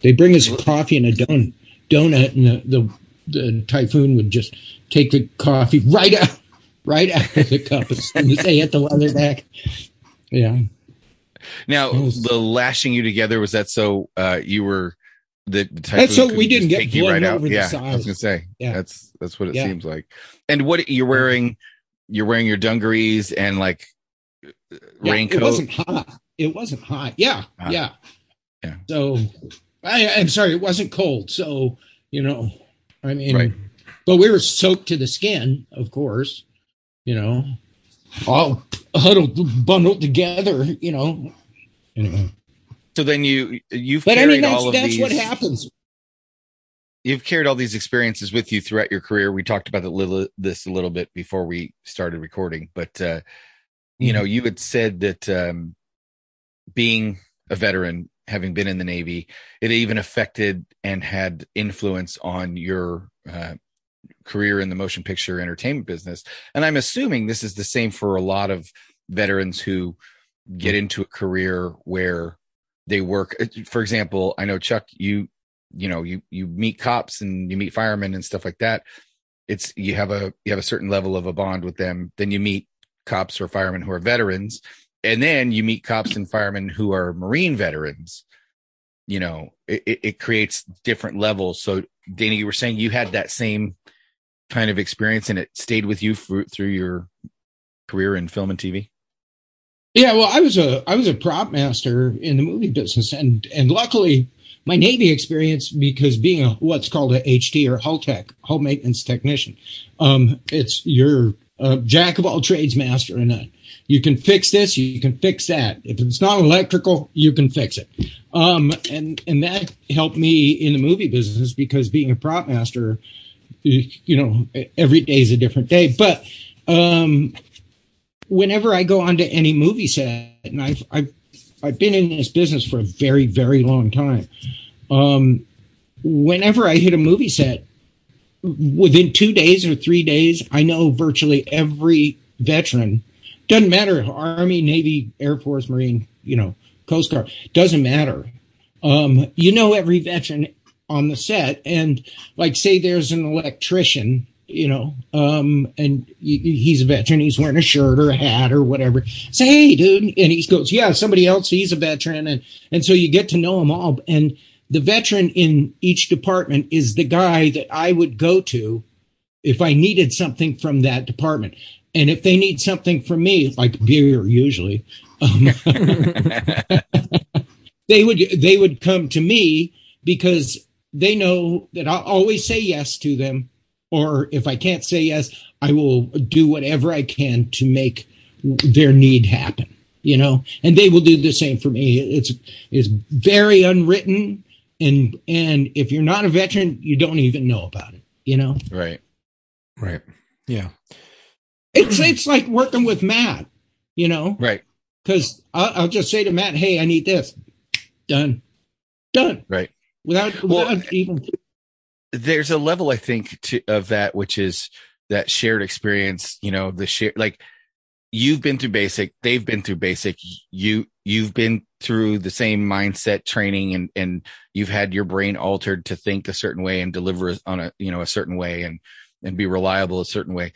They bring us coffee and a don, donut, and the, the the typhoon would just take the coffee right out right out of the cup as soon as they hit the leather deck. Yeah. Now, was- the lashing you together was that so uh, you were the, the typhoon That's so we didn't get you blown right out. over the Yeah, I was gonna say Yeah. that's that's what it Yeah. seems like. And what you're wearing, you're wearing your dungarees and like Yeah, raincoat. It wasn't hot. It wasn't hot. Yeah, Ah. yeah, Yeah. So I, I'm sorry, it wasn't cold. So you know, I mean, Right. but we were soaked to the skin, of course. You know, all huddled, bundled together. You know. Anyway, so then you you've but I carried mean, that's all of that's these. what happens. You've carried all these experiences with you throughout your career. We talked about little, this a little bit before we started recording, but uh, you Mm-hmm. know, you had said that um, being a veteran, having been in the Navy, it even affected and had influence on your uh, career in the motion picture entertainment business. And I'm assuming this is the same for a lot of veterans who get into a career where they work. uh, For example, I know Chuck, you you know you you meet cops and you meet firemen and stuff like that. It's you have a you have a certain level of a bond with them. Then you meet cops or firemen who are veterans, and then you meet cops and firemen who are Marine veterans. You know, it, it, it creates different levels. So, Dana, you were saying you had that same kind of experience, and it stayed with you through through your career in film and TV. Yeah, well, I was a I was a prop master in the movie business, and and luckily my Navy experience because being a what's called a HT or hull tech, hull maintenance technician, um, it's you're a jack of all trades, master of none. You can fix this, you can fix that. If it's not electrical, you can fix it. Um, and and that helped me in the movie business because being a prop master, you know, every day is a different day. But um, whenever I go onto any movie set, and I've I've I've been in this business for a very very long time. Um, whenever I hit a movie set, within two days or three days, I know virtually every veteran. Doesn't matter Army, Navy, Air Force, Marine, you know, Coast Guard. Doesn't matter. Um, you know every veteran on the set, and like say there's an electrician you know, um, and he's a veteran. He's wearing a shirt or a hat or whatever. Say, hey, dude, and he goes, yeah, somebody else. He's a veteran, and and so you get to know them all. And the veteran in each department is the guy that I would go to if I needed something from that department. And if they need something from me, like beer, usually, um, they would they would come to me because they know that I'll always say yes to them or if I can't say yes, I will do whatever I can to make their need happen. You know, and they will do the same for me. It's it's very unwritten, and and if you're not a veteran, you don't even know about it. You know, right. Right. Yeah. it's it's like working with Matt. You know, Right. because I'll, I'll just say to Matt, "Hey, I need this." Done, done. Right. Without Well, without even there's a level I think to, of that, which is that shared experience. You know, the share like you've been through basic, they've been through basic. You you've been through the same mindset training, and and you've had your brain altered to think a certain way and deliver on a you know a certain way and and be reliable a certain way.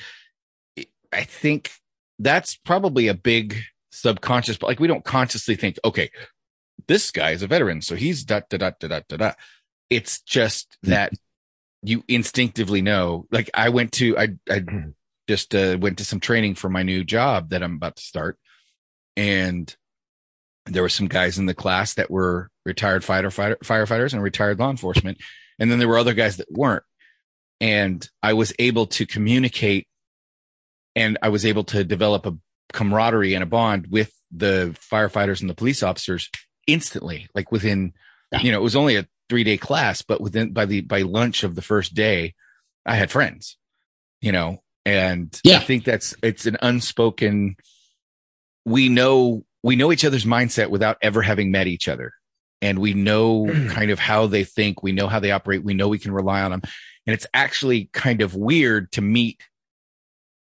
I think that's probably a big subconscious, but like we don't consciously think, okay, this guy is a veteran, so he's da da da da da da. da. It's just that you instinctively know. Like I went to, I I just uh, went to some training for my new job that I'm about to start, and there were some guys in the class that were retired fighter, fighter firefighters and retired law enforcement, and then there were other guys that weren't, and I was able to communicate, and I was able to develop a camaraderie and a bond with the firefighters and the police officers instantly, like within, you know, it was only a three day class, but within by the by lunch of the first day, I had friends, you know, and Yeah. I think that's it's an unspoken. We know we know each other's mindset without ever having met each other, and we know kind of how they think. We know how they operate. We know we can rely on them. And it's actually kind of weird to meet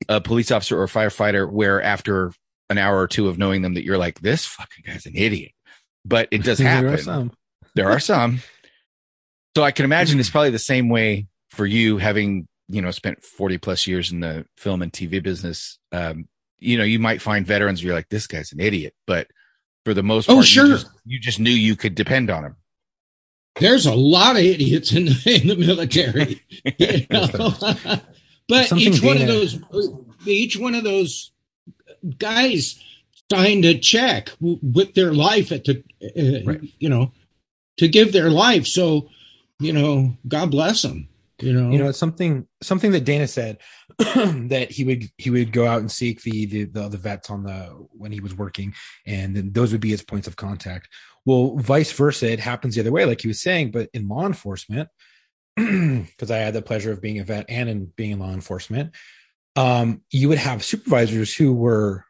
a police officer or a firefighter where after an hour or two of knowing them that you're like, this fucking guy's an idiot. But it does There are happen. some. There are some. So I can imagine it's probably the same way for you having, you know, spent 40 plus years in the film and TV business. Um, you know, you might find veterans where you're like, this guy's an idiot. But for the most part, Oh, sure. you, just, you just knew you could depend on him. There's a lot of idiots in the, in the military. you know? but Something each one of those, each one of those guys signed a check w- with their life at the, uh, Right. you know, to give their life. So, you know, God bless them. You know, you know it's something something that dana said that he would he would go out and seek the, the the the vets on the when he was working and then those would be his points of contact well vice versa it happens the other way like he was saying but in law enforcement because i had the pleasure of being a vet and in being in law enforcement um you would have supervisors who were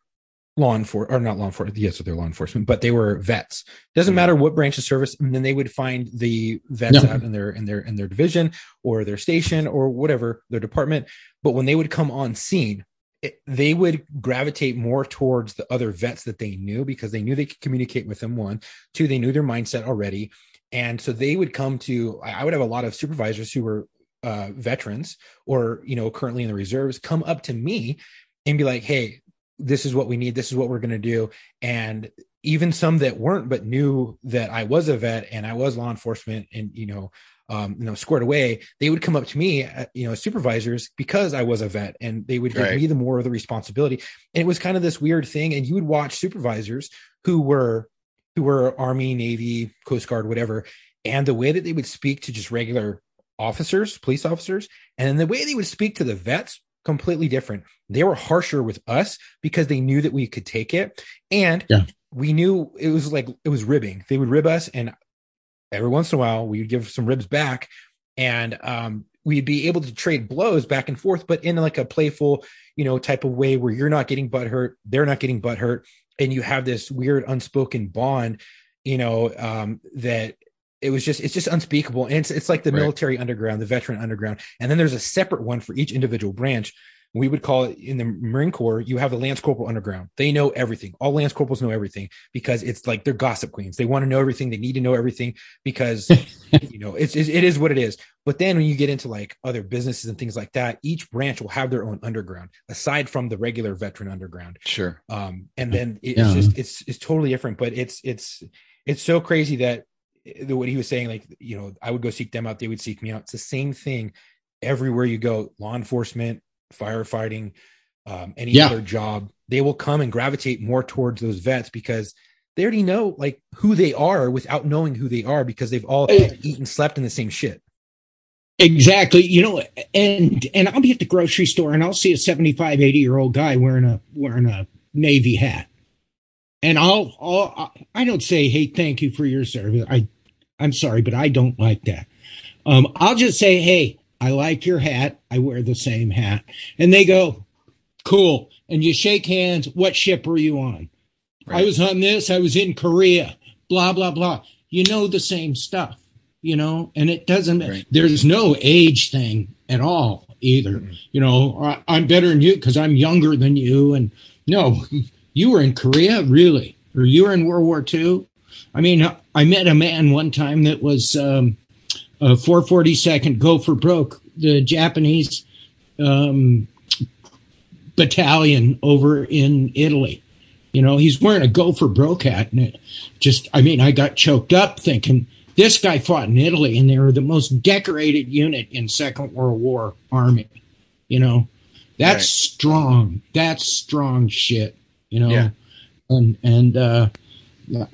law enforcement or not law enforcement yes they're law enforcement but they were vets. Doesn't matter what branch of service and then they would find the vets No. out in their in their in their division or their station or whatever their department. But when they would come on scene it, they would gravitate more towards the other vets that they knew because they knew they could communicate with them one. Two they knew their mindset already. And so they would come to i I would have a lot of supervisors who were uh, veterans or you know currently in the reserves come up to me and be like hey this is what we need this is what we're going to do and even some that weren't but knew that i was a vet and i was law enforcement and you know um, you know, squared away, they would come up to me, uh, you know, supervisors because I was a vet and they would give Right. me the more of the responsibility. And it was kind of this weird thing. And you would watch supervisors who were, who were army, navy, coast guard, whatever. And the way that they would speak to just regular officers, police officers, and then the way they would speak to the vets, completely different. They were harsher with us because they knew that we could take it. And Yeah. we knew it was like, it was ribbing. They would rib us and every once in a while we would give some ribs back and um, we'd be able to trade blows back and forth but in like a playful you know type of way where you're not getting butt hurt they're not getting butt hurt and you have this weird unspoken bond you know um, that it was just it's just unspeakable and it's, it's like the Right. military underground the veteran underground and then there's a separate one for each individual branch we would call it in the Marine Corps, you have the Lance Corporal Underground. They know everything. All Lance Corporals know everything because it's like they're gossip queens. They want to know everything. They need to know everything because, you know, it's, it's, it is what it is. But then when you get into like other businesses and things like that, each branch will have their own underground aside from the regular veteran underground. Sure. Um, and then it's Yeah. just, it's, it's totally different, but it's, it's, it's so crazy that the, what he was saying, like, you know, I would go seek them out. They would seek me out. It's the same thing everywhere you go, law enforcement, firefighting, um, any Yeah. other job, they will come and gravitate more towards those vets because they already know like who they are without knowing who they are because they've all Hey. eaten, slept in the same shit. Exactly. You know, and and I'll be at the grocery store and I'll see a 75, 80 year old guy wearing a wearing a navy hat. And I'll, I'll I don't say, "Hey, thank you for your service." I I'm sorry, but I don't like that. Um I'll just say, "Hey, I like your hat. I wear the same hat." And they go, "Cool." And you shake hands. What ship were you on? I was on this. I was in Korea. Blah blah blah. You know the same stuff, you know, and it doesn't. Right. There's no age thing at all either. You know, I, I'm better than you because I'm younger than you. And no, you were in Korea, really, or you were in World War II. I mean, I met a man one time that was um, a 442nd Go for Broke, the Japanese um, battalion over in Italy. You know, he's wearing a Go for Broke hat, and it just, I mean, I got choked up thinking this guy fought in Italy, and they were the most decorated unit in Second World War Army. You know, that's Right. strong. That's strong shit. You know, Yeah. and and uh,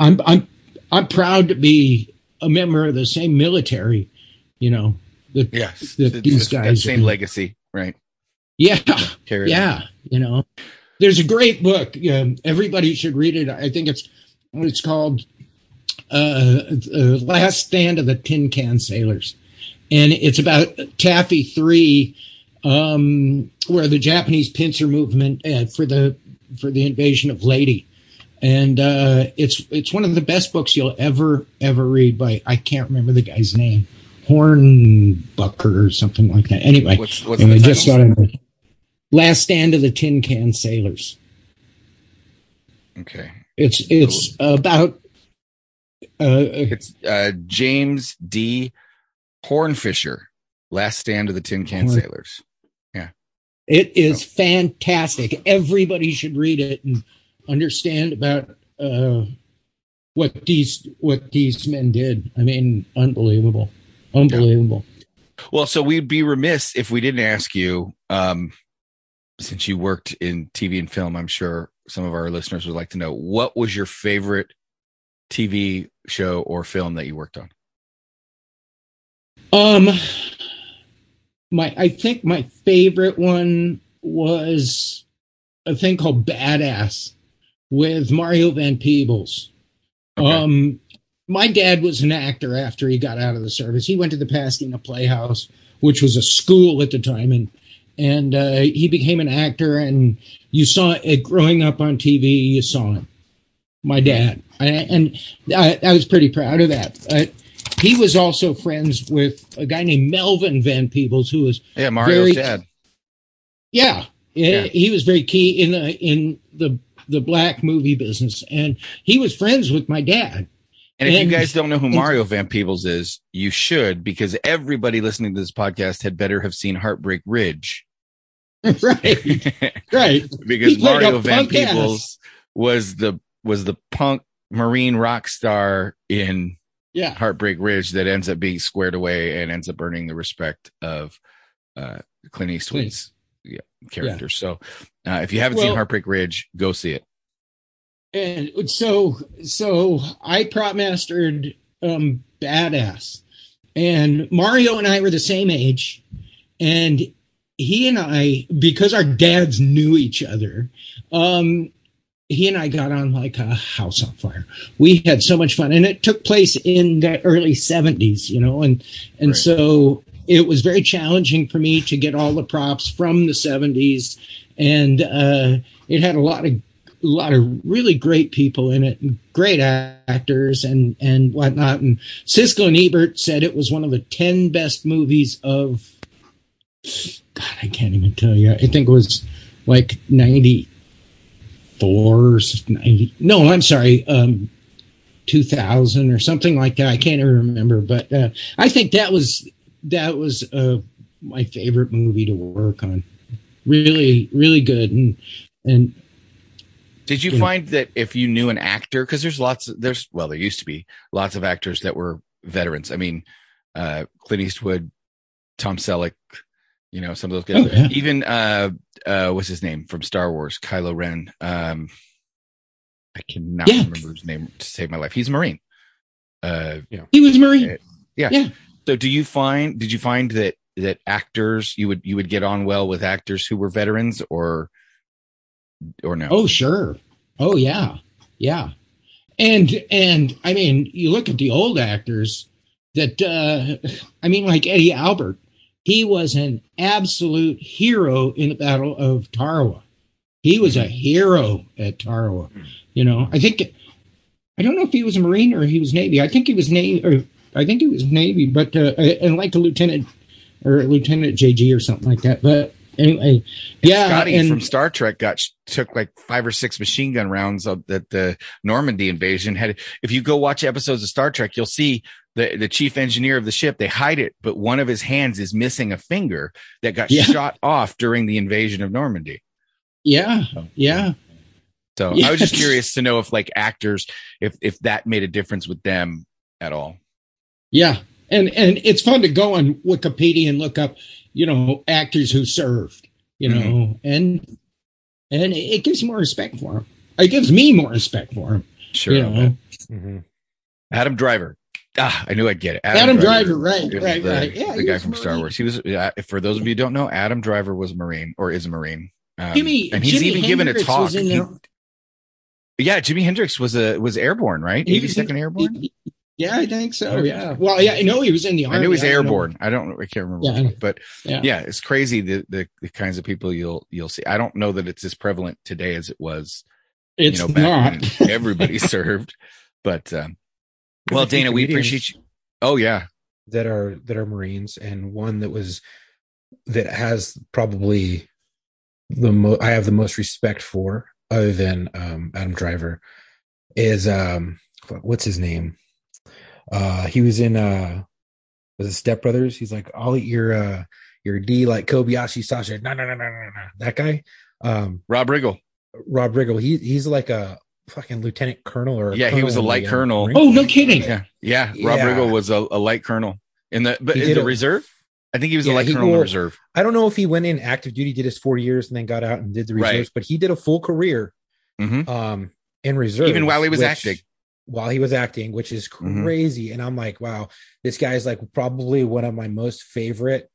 I'm I'm I'm proud to be a member of the same military. You know, that Yeah. that It's- these that guys same legacy, right? yeah. Carry it on. Yeah, you know, there's a great book. Um, everybody should read it. I think it's it's called uh, uh, "Last Stand of the Tin Can Sailors," and it's about Taffy Three, um, where the Japanese pincer movement uh, for the for the invasion of Leyte and uh, it's it's one of the best books you'll ever ever read by I can't remember the guy's name, Hornbucker or something like that. Anyway, What's what's anyway, the just title? got it. Last Stand of the Tin Can Sailors. Okay. It's it's about uh, It's uh, James D. Hornfischer, Last Stand of the Tin Can Horn- Sailors. Yeah, it is fantastic. Everybody should read it and understand about uh, what these what these men did. I mean, unbelievable, unbelievable. Well, so we'd be remiss if we didn't ask you, um, since you worked in TV and film, I'm sure some of our listeners would like to know what was your favorite TV show or film that you worked on? Um, my I think my favorite one was a thing called Badass with Mario Van Peebles. Okay. Um, my dad was an actor after he got out of the service. He went to the Pasadena Playhouse, which was a school at the time, and and uh, he became an actor. And you saw it growing up on TV. You saw him, my dad, I, and I, I was pretty proud of that. Uh, he was also friends with a guy named Melvin Van Peebles, who was Yeah, Mario's Very- dad. yeah, Yeah. he was very key in the in the the black movie business, and he was friends with my dad. And if And- you guys don't know who Mario Van Peebles is, you should because everybody listening to this podcast had better have seen Heartbreak Ridge. right, right. because Mario Van punk ass. Peebles was the was the punk marine rock star in Yeah, Heartbreak Ridge that ends up being squared away and ends up earning the respect of uh, Clint Eastwood's yeah, character. So uh, if you haven't seen Well- Heartbreak Ridge, go see it. and so so I prop mastered um badass, and Mario and I were the same age, and he and I because our dads knew each other. Um, he and I got on like a house on fire. We had so much fun, and it took place in the early '70s, you know, and and Right. so it was very challenging for me to get all the props from the '70s, and uh, it had a lot of a lot of really great people in it, great actors and and whatnot. And Siskel and Ebert said it was one of the ten best movies of. God, I can't even tell you. I think it was like 94 90, No, I'm sorry, um, two thousand or something like that. I can't even remember, but uh, I think that was that was uh, my favorite movie to work on. Really, really good, and and Did you Yeah. find that if you knew an actor, because there's lots, of, there's well, there used to be lots of actors that were veterans. I mean, uh, Clint Eastwood, Tom Selleck, you know, some of those guys. Oh, yeah. Even uh, uh, what's his name from Star Wars, Kylo Ren. Um, I cannot Yeah. remember his name to save my life. He's a Marine. Uh, yeah. he was Marine. So do you find? Did you find that that actors you would you would get on well with actors who were veterans or or no? Oh, sure. Oh, yeah. Yeah. And, and I mean, you look at the old actors that, uh, I mean, like Eddie Albert, he was an absolute hero in the Battle of Tarawa. He was a hero at Tarawa. You know, I think, I don't know if he was a Marine or he was Navy. I think he was Navy, I think he was Navy, but, uh, and like a lieutenant or Lieutenant JG or something like that. But anyway, yeah. and Scotty and- from Star Trek got took like five or six machine gun rounds of that the Normandy invasion had. If you go watch episodes of Star Trek, you'll see the the chief engineer of the ship. They hide it, but one of his hands is missing a finger that got Yeah. shot off during the invasion of Normandy. yeah. Yeah. So I was just curious to know if like actors, if if that made a difference with them at all. Yeah, and and it's fun to go on Wikipedia and look up, you know, actors who served, you know, Mm-hmm. and and it gives more respect for him. It gives me more respect for him. Sure. you know. Mhm. Adam Driver. Ah, I knew I'd get it. Adam, Driver, right, is right, the, right. Yeah, the guy from a Star Wars. He was. For those of you who don't know, Adam Driver was a Marine or is a Marine. Um, Jimmy, and he's Jimi even given a talk. Was in He- yeah, Jimi Hendrix was a was airborne, right? Eighty second airborne. He- Yeah, I think so. Yeah. Well, yeah, I know he was in the army. I knew he was don't know. airborne. I don't. I can't remember. Yeah, I but Yeah. yeah, it's crazy the, the the kinds of people you'll you'll see. I don't know that it's as prevalent today as it was It's you know, back not. when everybody served. But um, well, There's a few Dana, we appreciate you. Oh yeah, that are that are Marines, and one that was that has probably the mo- I have the most respect for, other than um, Adam Driver, is um, what's his name? Uh, he was in uh, was it Step Brothers? He's like, I'll eat your uh, your D like Kobayashi Sasha. No, no, no, no, no, no. That guy, um, Rob Riggle. Rob Riggle. He he's like a fucking lieutenant colonel or a Yeah, he was a light uh, colonel. Marine Oh, no kidding. Yeah, yeah. Rob Yeah. Riggle was a, a light colonel in the, but He in the it- reserve. I think he was a light he- colonel in the reserve. I don't know if he went in active duty, did his four years, and then got out and did the Right. but he did a full career Mhm. um, in reserve. Even while he was acting. While he was acting, which is Mhm. crazy. And I'm like, wow, this guy's like probably one of my most favorite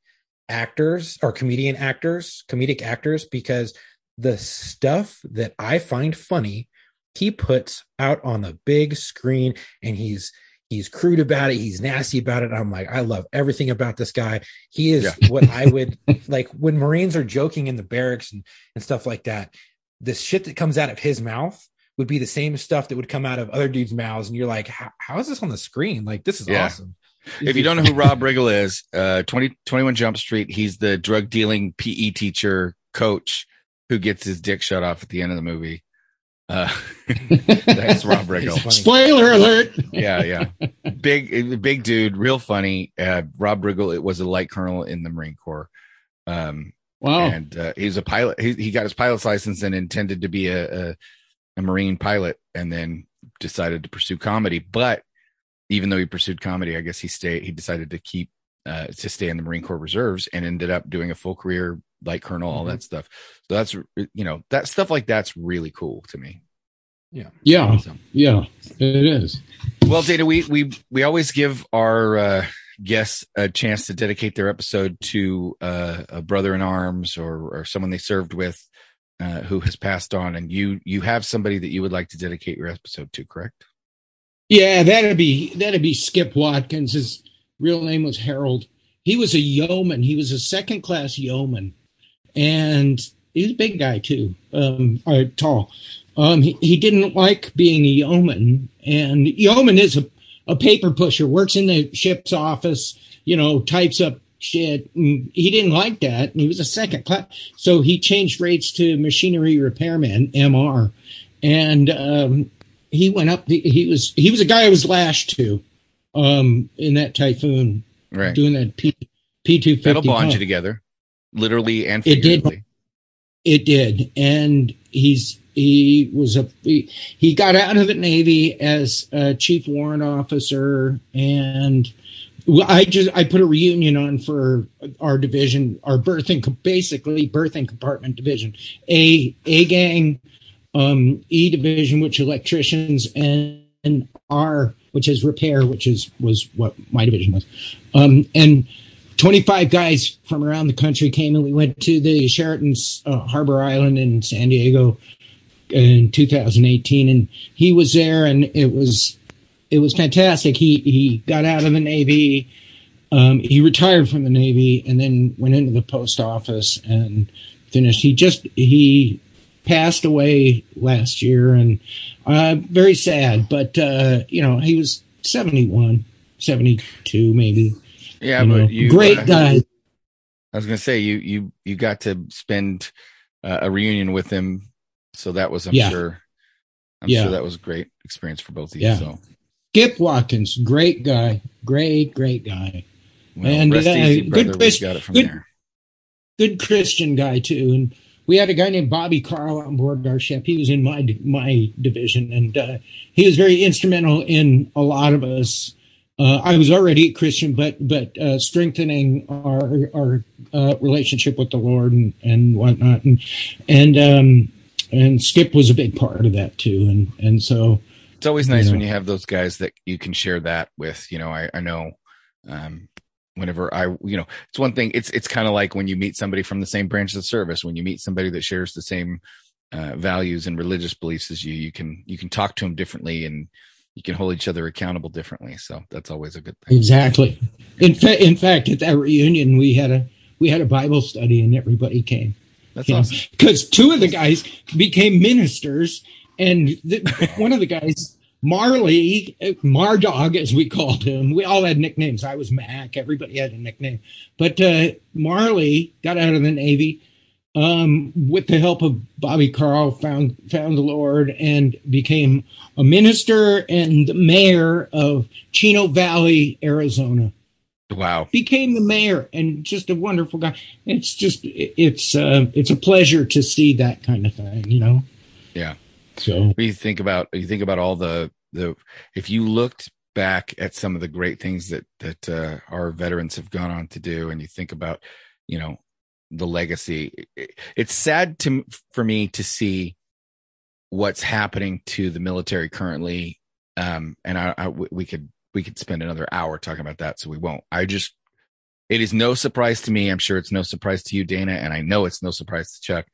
actors or comedian actors, comedic actors, because the stuff that I find funny, he puts out on the big screen and he's he's crude about it he's nasty about it i'm like i love everything about this guy he is Yeah. what i would like when marines are joking in the barracks and, and stuff like that the shit that comes out of his mouth would be the same stuff that would come out of other dudes mouths and you're like how, how is this on the screen like this is Yeah. awesome If you don't know who Rob Riggle is, uh, 20, 21 Jump Street, he's the drug dealing PE teacher coach who gets his dick shut off at the end of the movie. Uh, that's Rob He's Riggle. Spoiler alert. yeah, yeah. Big, big dude, real funny. Uh, Rob Riggle it was a light colonel in the Marine Corps. Um, Wow. and uh, he's a pilot. He, he got his pilot's license and intended to be a, a, a Marine pilot, and then decided to pursue comedy. But even though he pursued comedy, I guess he stayed. He decided to keep uh, to stay in the Marine Corps reserves, and ended up doing a full career like colonel, all that stuff. So that's you know that stuff like that's really cool to me. yeah. So. Yeah. It is. Well, Dana, we we we always give our uh, guests a chance to dedicate their episode to uh, a brother in arms or or someone they served with uh, who has passed on, and you you have somebody that you would like to dedicate your episode to, correct? Yeah, that'd be that'd be Skip Watkins. His real name was Harold. He was a yeoman. He was a second class yeoman, and he was a big guy too, um, uh, tall. Um, he, he didn't like being a yeoman, and yeoman is a, a paper pusher. Works in the ship's office, you know, types up shit. And he didn't like that, and he was a second class. So he changed rates to machinery repairman (MR), and um, he went up. He was he was a guy I was lashed to um, in that typhoon Right. doing that P P two That'll fifty. bond you together, literally and It did. figuratively. It did, and he's he was a he, he got out of the Navy as a chief warrant officer, and well, I just I put a reunion on for our division, our berthing basically berthing compartment division, a a gang, um, E division, which electricians, and, and R, which is repair, which is was what my division was, um, and 25 guys from around the country came and we went to the Sheraton's uh, Harbor Island in San Diego in 2018 and he was there and it was it was fantastic he he got out of the navy um, he retired from the navy and then went into the post office and finished he just he passed away last year and uh, very sad but uh, you know he was 71 72 maybe Yeah, you know, you great uh, guy. I was gonna say you you you got to spend uh, a reunion with him, so that was I'm Yeah. sure. I'm Yeah. sure that was a great experience for both of you. Yeah. So Skip Watkins, great guy, great, great guy, well, And, uh, easy, good Chris- got it from good- there. good Christian guy too. And we had a guy named Bobby Carl on board our ship. He was in my my division, and uh, he was very instrumental in a lot of us. Uh, I was already a Christian, but but uh, strengthening our our uh, relationship with the Lord and and whatnot, and and um, and Skip was a big part of that too. And and so It's always nice you when you have those guys that you can share that with. You know, I, I know um, whenever I, you know, it's one thing. It's it's kind of like when you meet somebody from the same branch of the service. When you meet somebody that shares the same uh, values and religious beliefs as you, you can you can talk to them differently and you can hold each other accountable differently. So that's always a good thing. exactly. In fact, in fact, at that reunion, we had a we had a Bible study, and everybody came. That's awesome. because two of the guys became ministers and the, one of the guys, Marley, Mardog, as we called him, we all had nicknames. I was Mac. Everybody had a nickname. But uh, Marley got out of the Navy um, with the help of Bobby Carl, found found the Lord and became a minister and the mayor of Chino Valley, Arizona. Wow. Became the mayor and just a wonderful guy. It's just it's uh, it's a pleasure to see that kind of thing, you know. Yeah. So you think about you think about all the the if you looked back at some of the great things that that uh, our veterans have gone on to do and you think about you know the legacy it's sad to for me to see what's happening to the military currently um and I, I we could we could spend another hour talking about that so we won't. I just it is no surprise to me i'm sure it's no surprise to you dana and i know it's no surprise to chuck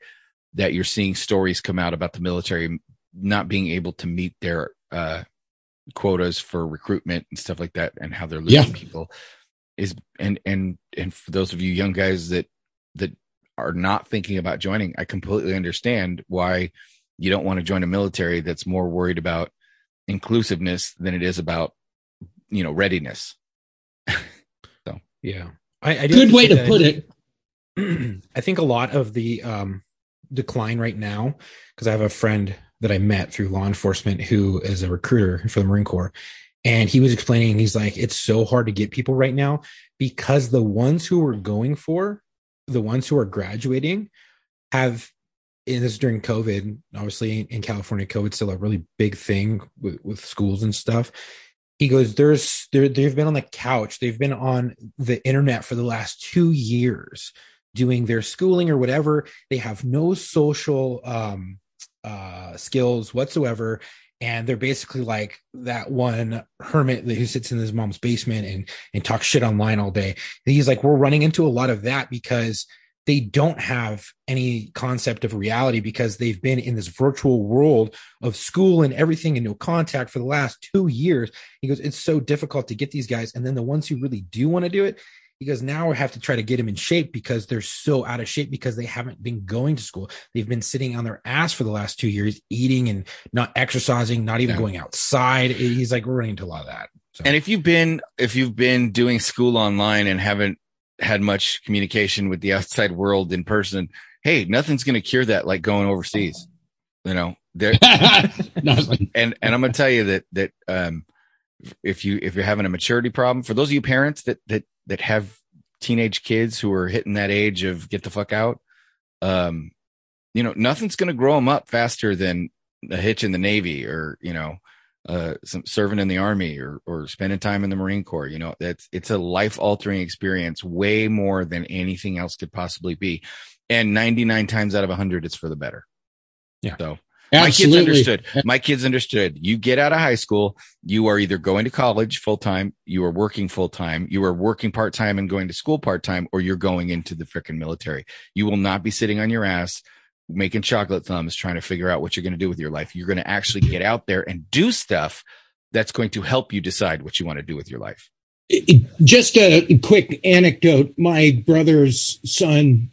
that you're seeing stories come out about the military not being able to meet their uh, quotas for recruitment and stuff like that, and how they're losing Yeah. people is and and and for those of you young guys that that are not thinking about joining, I completely understand why you don't want to join a military that's more worried about inclusiveness than it is about you know readiness. So yeah. I, I do good way to put I- it. I think a lot of the um, decline right now, because I have a friend that I met through law enforcement who is a recruiter for the Marine Corps. And he was explaining, he's like, it's so hard to get people right now because the ones who we're going for, the ones who are graduating, have, and this is during COVID, obviously in California, COVID's still a really big thing with, with schools and stuff. He goes, there's, there, they've been on the couch, they've been on the internet for the last two years doing their schooling or whatever. They have no social um, uh, skills whatsoever. And they're basically like that one hermit who sits in his mom's basement and, and talks shit online all day. And he's like, we're running into a lot of that because they don't have any concept of reality because they've been in this virtual world of school and everything and no contact for the last two years. He goes, it's so difficult to get these guys. And then the ones who really do want to do it, he goes, now we have to try to get them in shape because they're so out of shape because they haven't been going to school. They've been sitting on their ass for the last two years, eating and not exercising, not even Yeah. going outside. He's like, we're running into a lot of that. So, And if you've been if you've been doing school online and haven't had much communication with the outside world in person, hey, nothing's going to cure that like going overseas. You know, there and and I'm going to tell you that that um if you if you're having a maturity problem for those of you parents that that that have teenage kids who are hitting that age of get the fuck out um you know nothing's going to grow them up faster than a hitch in the navy or you know uh some serving in the army or or spending time in the marine corps you know that's it's a life altering experience way more than anything else could possibly be and 99 times out of 100 it's for the better Yeah. so my kids understood. My kids understood. You get out of high school, you are either going to college full time, you are working full time, you are working part time and going to school part time, or you're going into the freaking military. You will not be sitting on your ass making chocolate thumbs trying to figure out what you're going to do with your life. You're going to actually get out there and do stuff that's going to help you decide what you want to do with your life. Just a quick anecdote. My brother's son,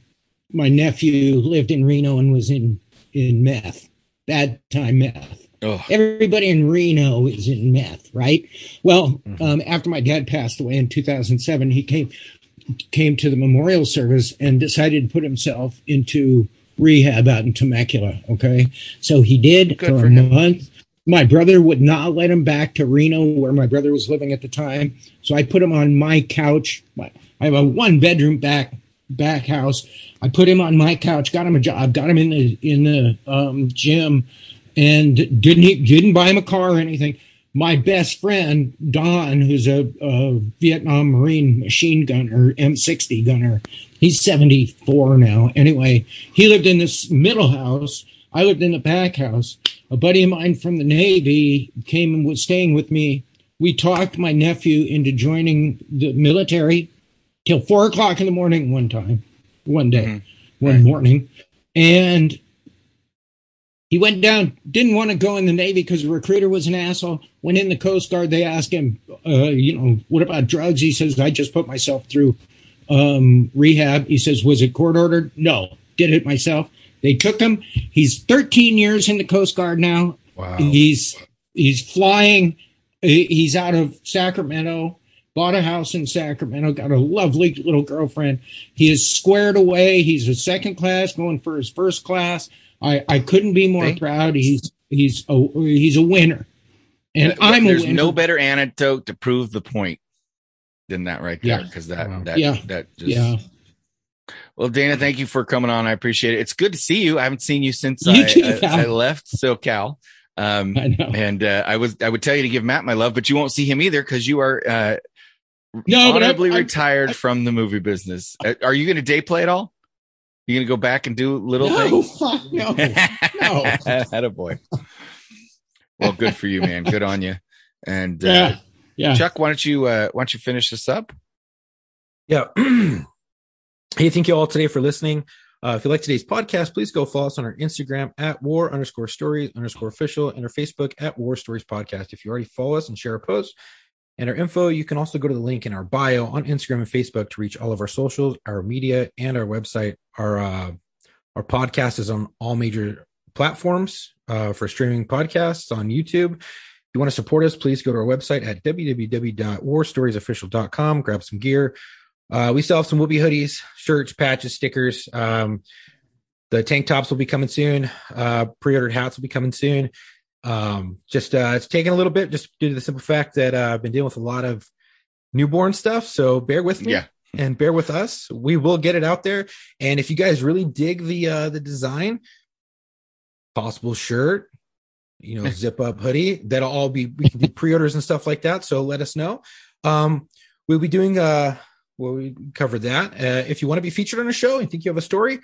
my nephew, lived in Reno and was in in meth. Bad time meth. Oh, Everybody in Reno is in meth, right? Well, um, after my dad passed away in 2007, he came came to the memorial service and decided to put himself into rehab out in Temecula. Okay, so he did Good for, for a month. My brother would not let him back to Reno, where my brother was living at the time. So I put him on my couch. I have a one bedroom back back house. I put him on my couch, got him a job, got him in the in the um, gym, and didn't didn't buy him a car or anything. My best friend Don, who's a, a Vietnam Marine machine gunner, M60 gunner, he's 74 now. Anyway, he lived in this middle house. I lived in the back house. A buddy of mine from the Navy came and was staying with me. We talked my nephew into joining the military till four o'clock in the morning one time, one day, Mhm. one Right. morning. And he went down, didn't want to go in the Navy because the recruiter was an asshole. Went in the Coast Guard. They asked him, uh, you know, what about drugs? He says, I just put myself through um, rehab. He says, was it court ordered? No, did it myself. They took him. He's 13 years in the Coast Guard now. Wow. He's he's flying. He's out of Sacramento. Bought a house in Sacramento. Got a lovely little girlfriend. He is squared away. He's a second class, going for his first class. I I couldn't be more Thank- proud. He's he's a he's a winner, and I'm There's no better anecdote to prove the point than that right there. Yeah. Because that Wow. that Yeah. that just yeah. Well, Dana, thank you for coming on. I appreciate it. It's good to see you. I haven't seen you since You I, too, I, Cal. I left SoCal. Um, I know. and uh, I was I would tell you to give Matt my love, but you won't see him either because you are uh, No, but I- honorably I- retired from the movie business. Uh, Are you going to day play at all? You going to go back and do little No, things? fuck no. No. Attaboy. Well, good for you, man. Good on you. And uh, Yeah. Yeah. Chuck, why don't you uh, why don't you finish this up? Yeah. hey, thank you all today for listening. Uh, if you like today's podcast, please go follow us on our Instagram at war underscore stories underscore official and our Facebook at war stories podcast. If you already follow us and share our posts and our info, you can also go to the link in our bio on Instagram and Facebook to reach all of our socials, our media, and our website. Our uh, our podcast is on all major platforms uh, for streaming podcasts on YouTube. If you want to support us, please go to our website at www.warstoriesofficial.com, grab some gear. Uh, we still have some Woobie hoodies, shirts, patches, stickers. Um, the tank tops will be coming soon. Uh, pre-ordered hats will be coming soon. Um, just uh, it's taking a little bit just due to the simple fact that uh, I've been dealing with a lot of newborn stuff. So bear with me Yeah. and bear with us. We will get it out there. And if you guys really dig the uh, the design, possible shirt, you know, zip up hoodie, that'll all be we can do pre-orders and stuff like that. So let us know. Um, we'll be doing uh well, we covered that. Uh, if you want to be featured on a show and think you have a story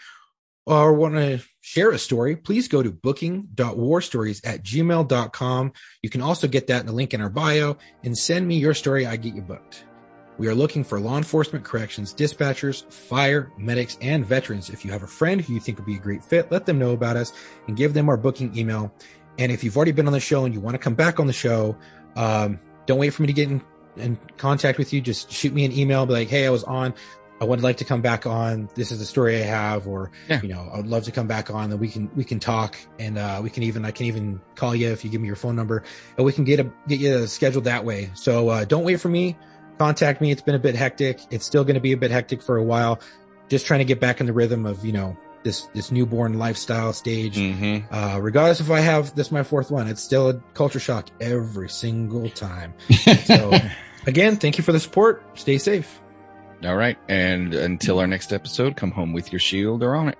or want to share a story, please go to booking.warstories at gmail.com. You can also get that in the link in our bio and send me your story. I get you booked. We are looking for law enforcement, corrections, dispatchers, fire, medics, and veterans. If you have a friend who you think would be a great fit, let them know about us and give them our booking email. And if you've already been on the show and you want to come back on the show, um, don't wait for me to get in, in contact with you. Just shoot me an email, be like, Hey, I was on. I would like to come back on. This is the story I have, or, Yeah. you know, I would love to come back on that we can, we can talk and, uh, we can even, I can even call you if you give me your phone number and we can get a, get you scheduled that way. So, uh, don't wait for me. Contact me. It's been a bit hectic. It's still going to be a bit hectic for a while. Just trying to get back in the rhythm of, you know, this, this newborn lifestyle stage. Mm-hmm. Uh, regardless if I have this my fourth one, it's still a culture shock every single time. So again, thank you for the support. Stay safe. All right. And until our next episode, come home with your shield or on it.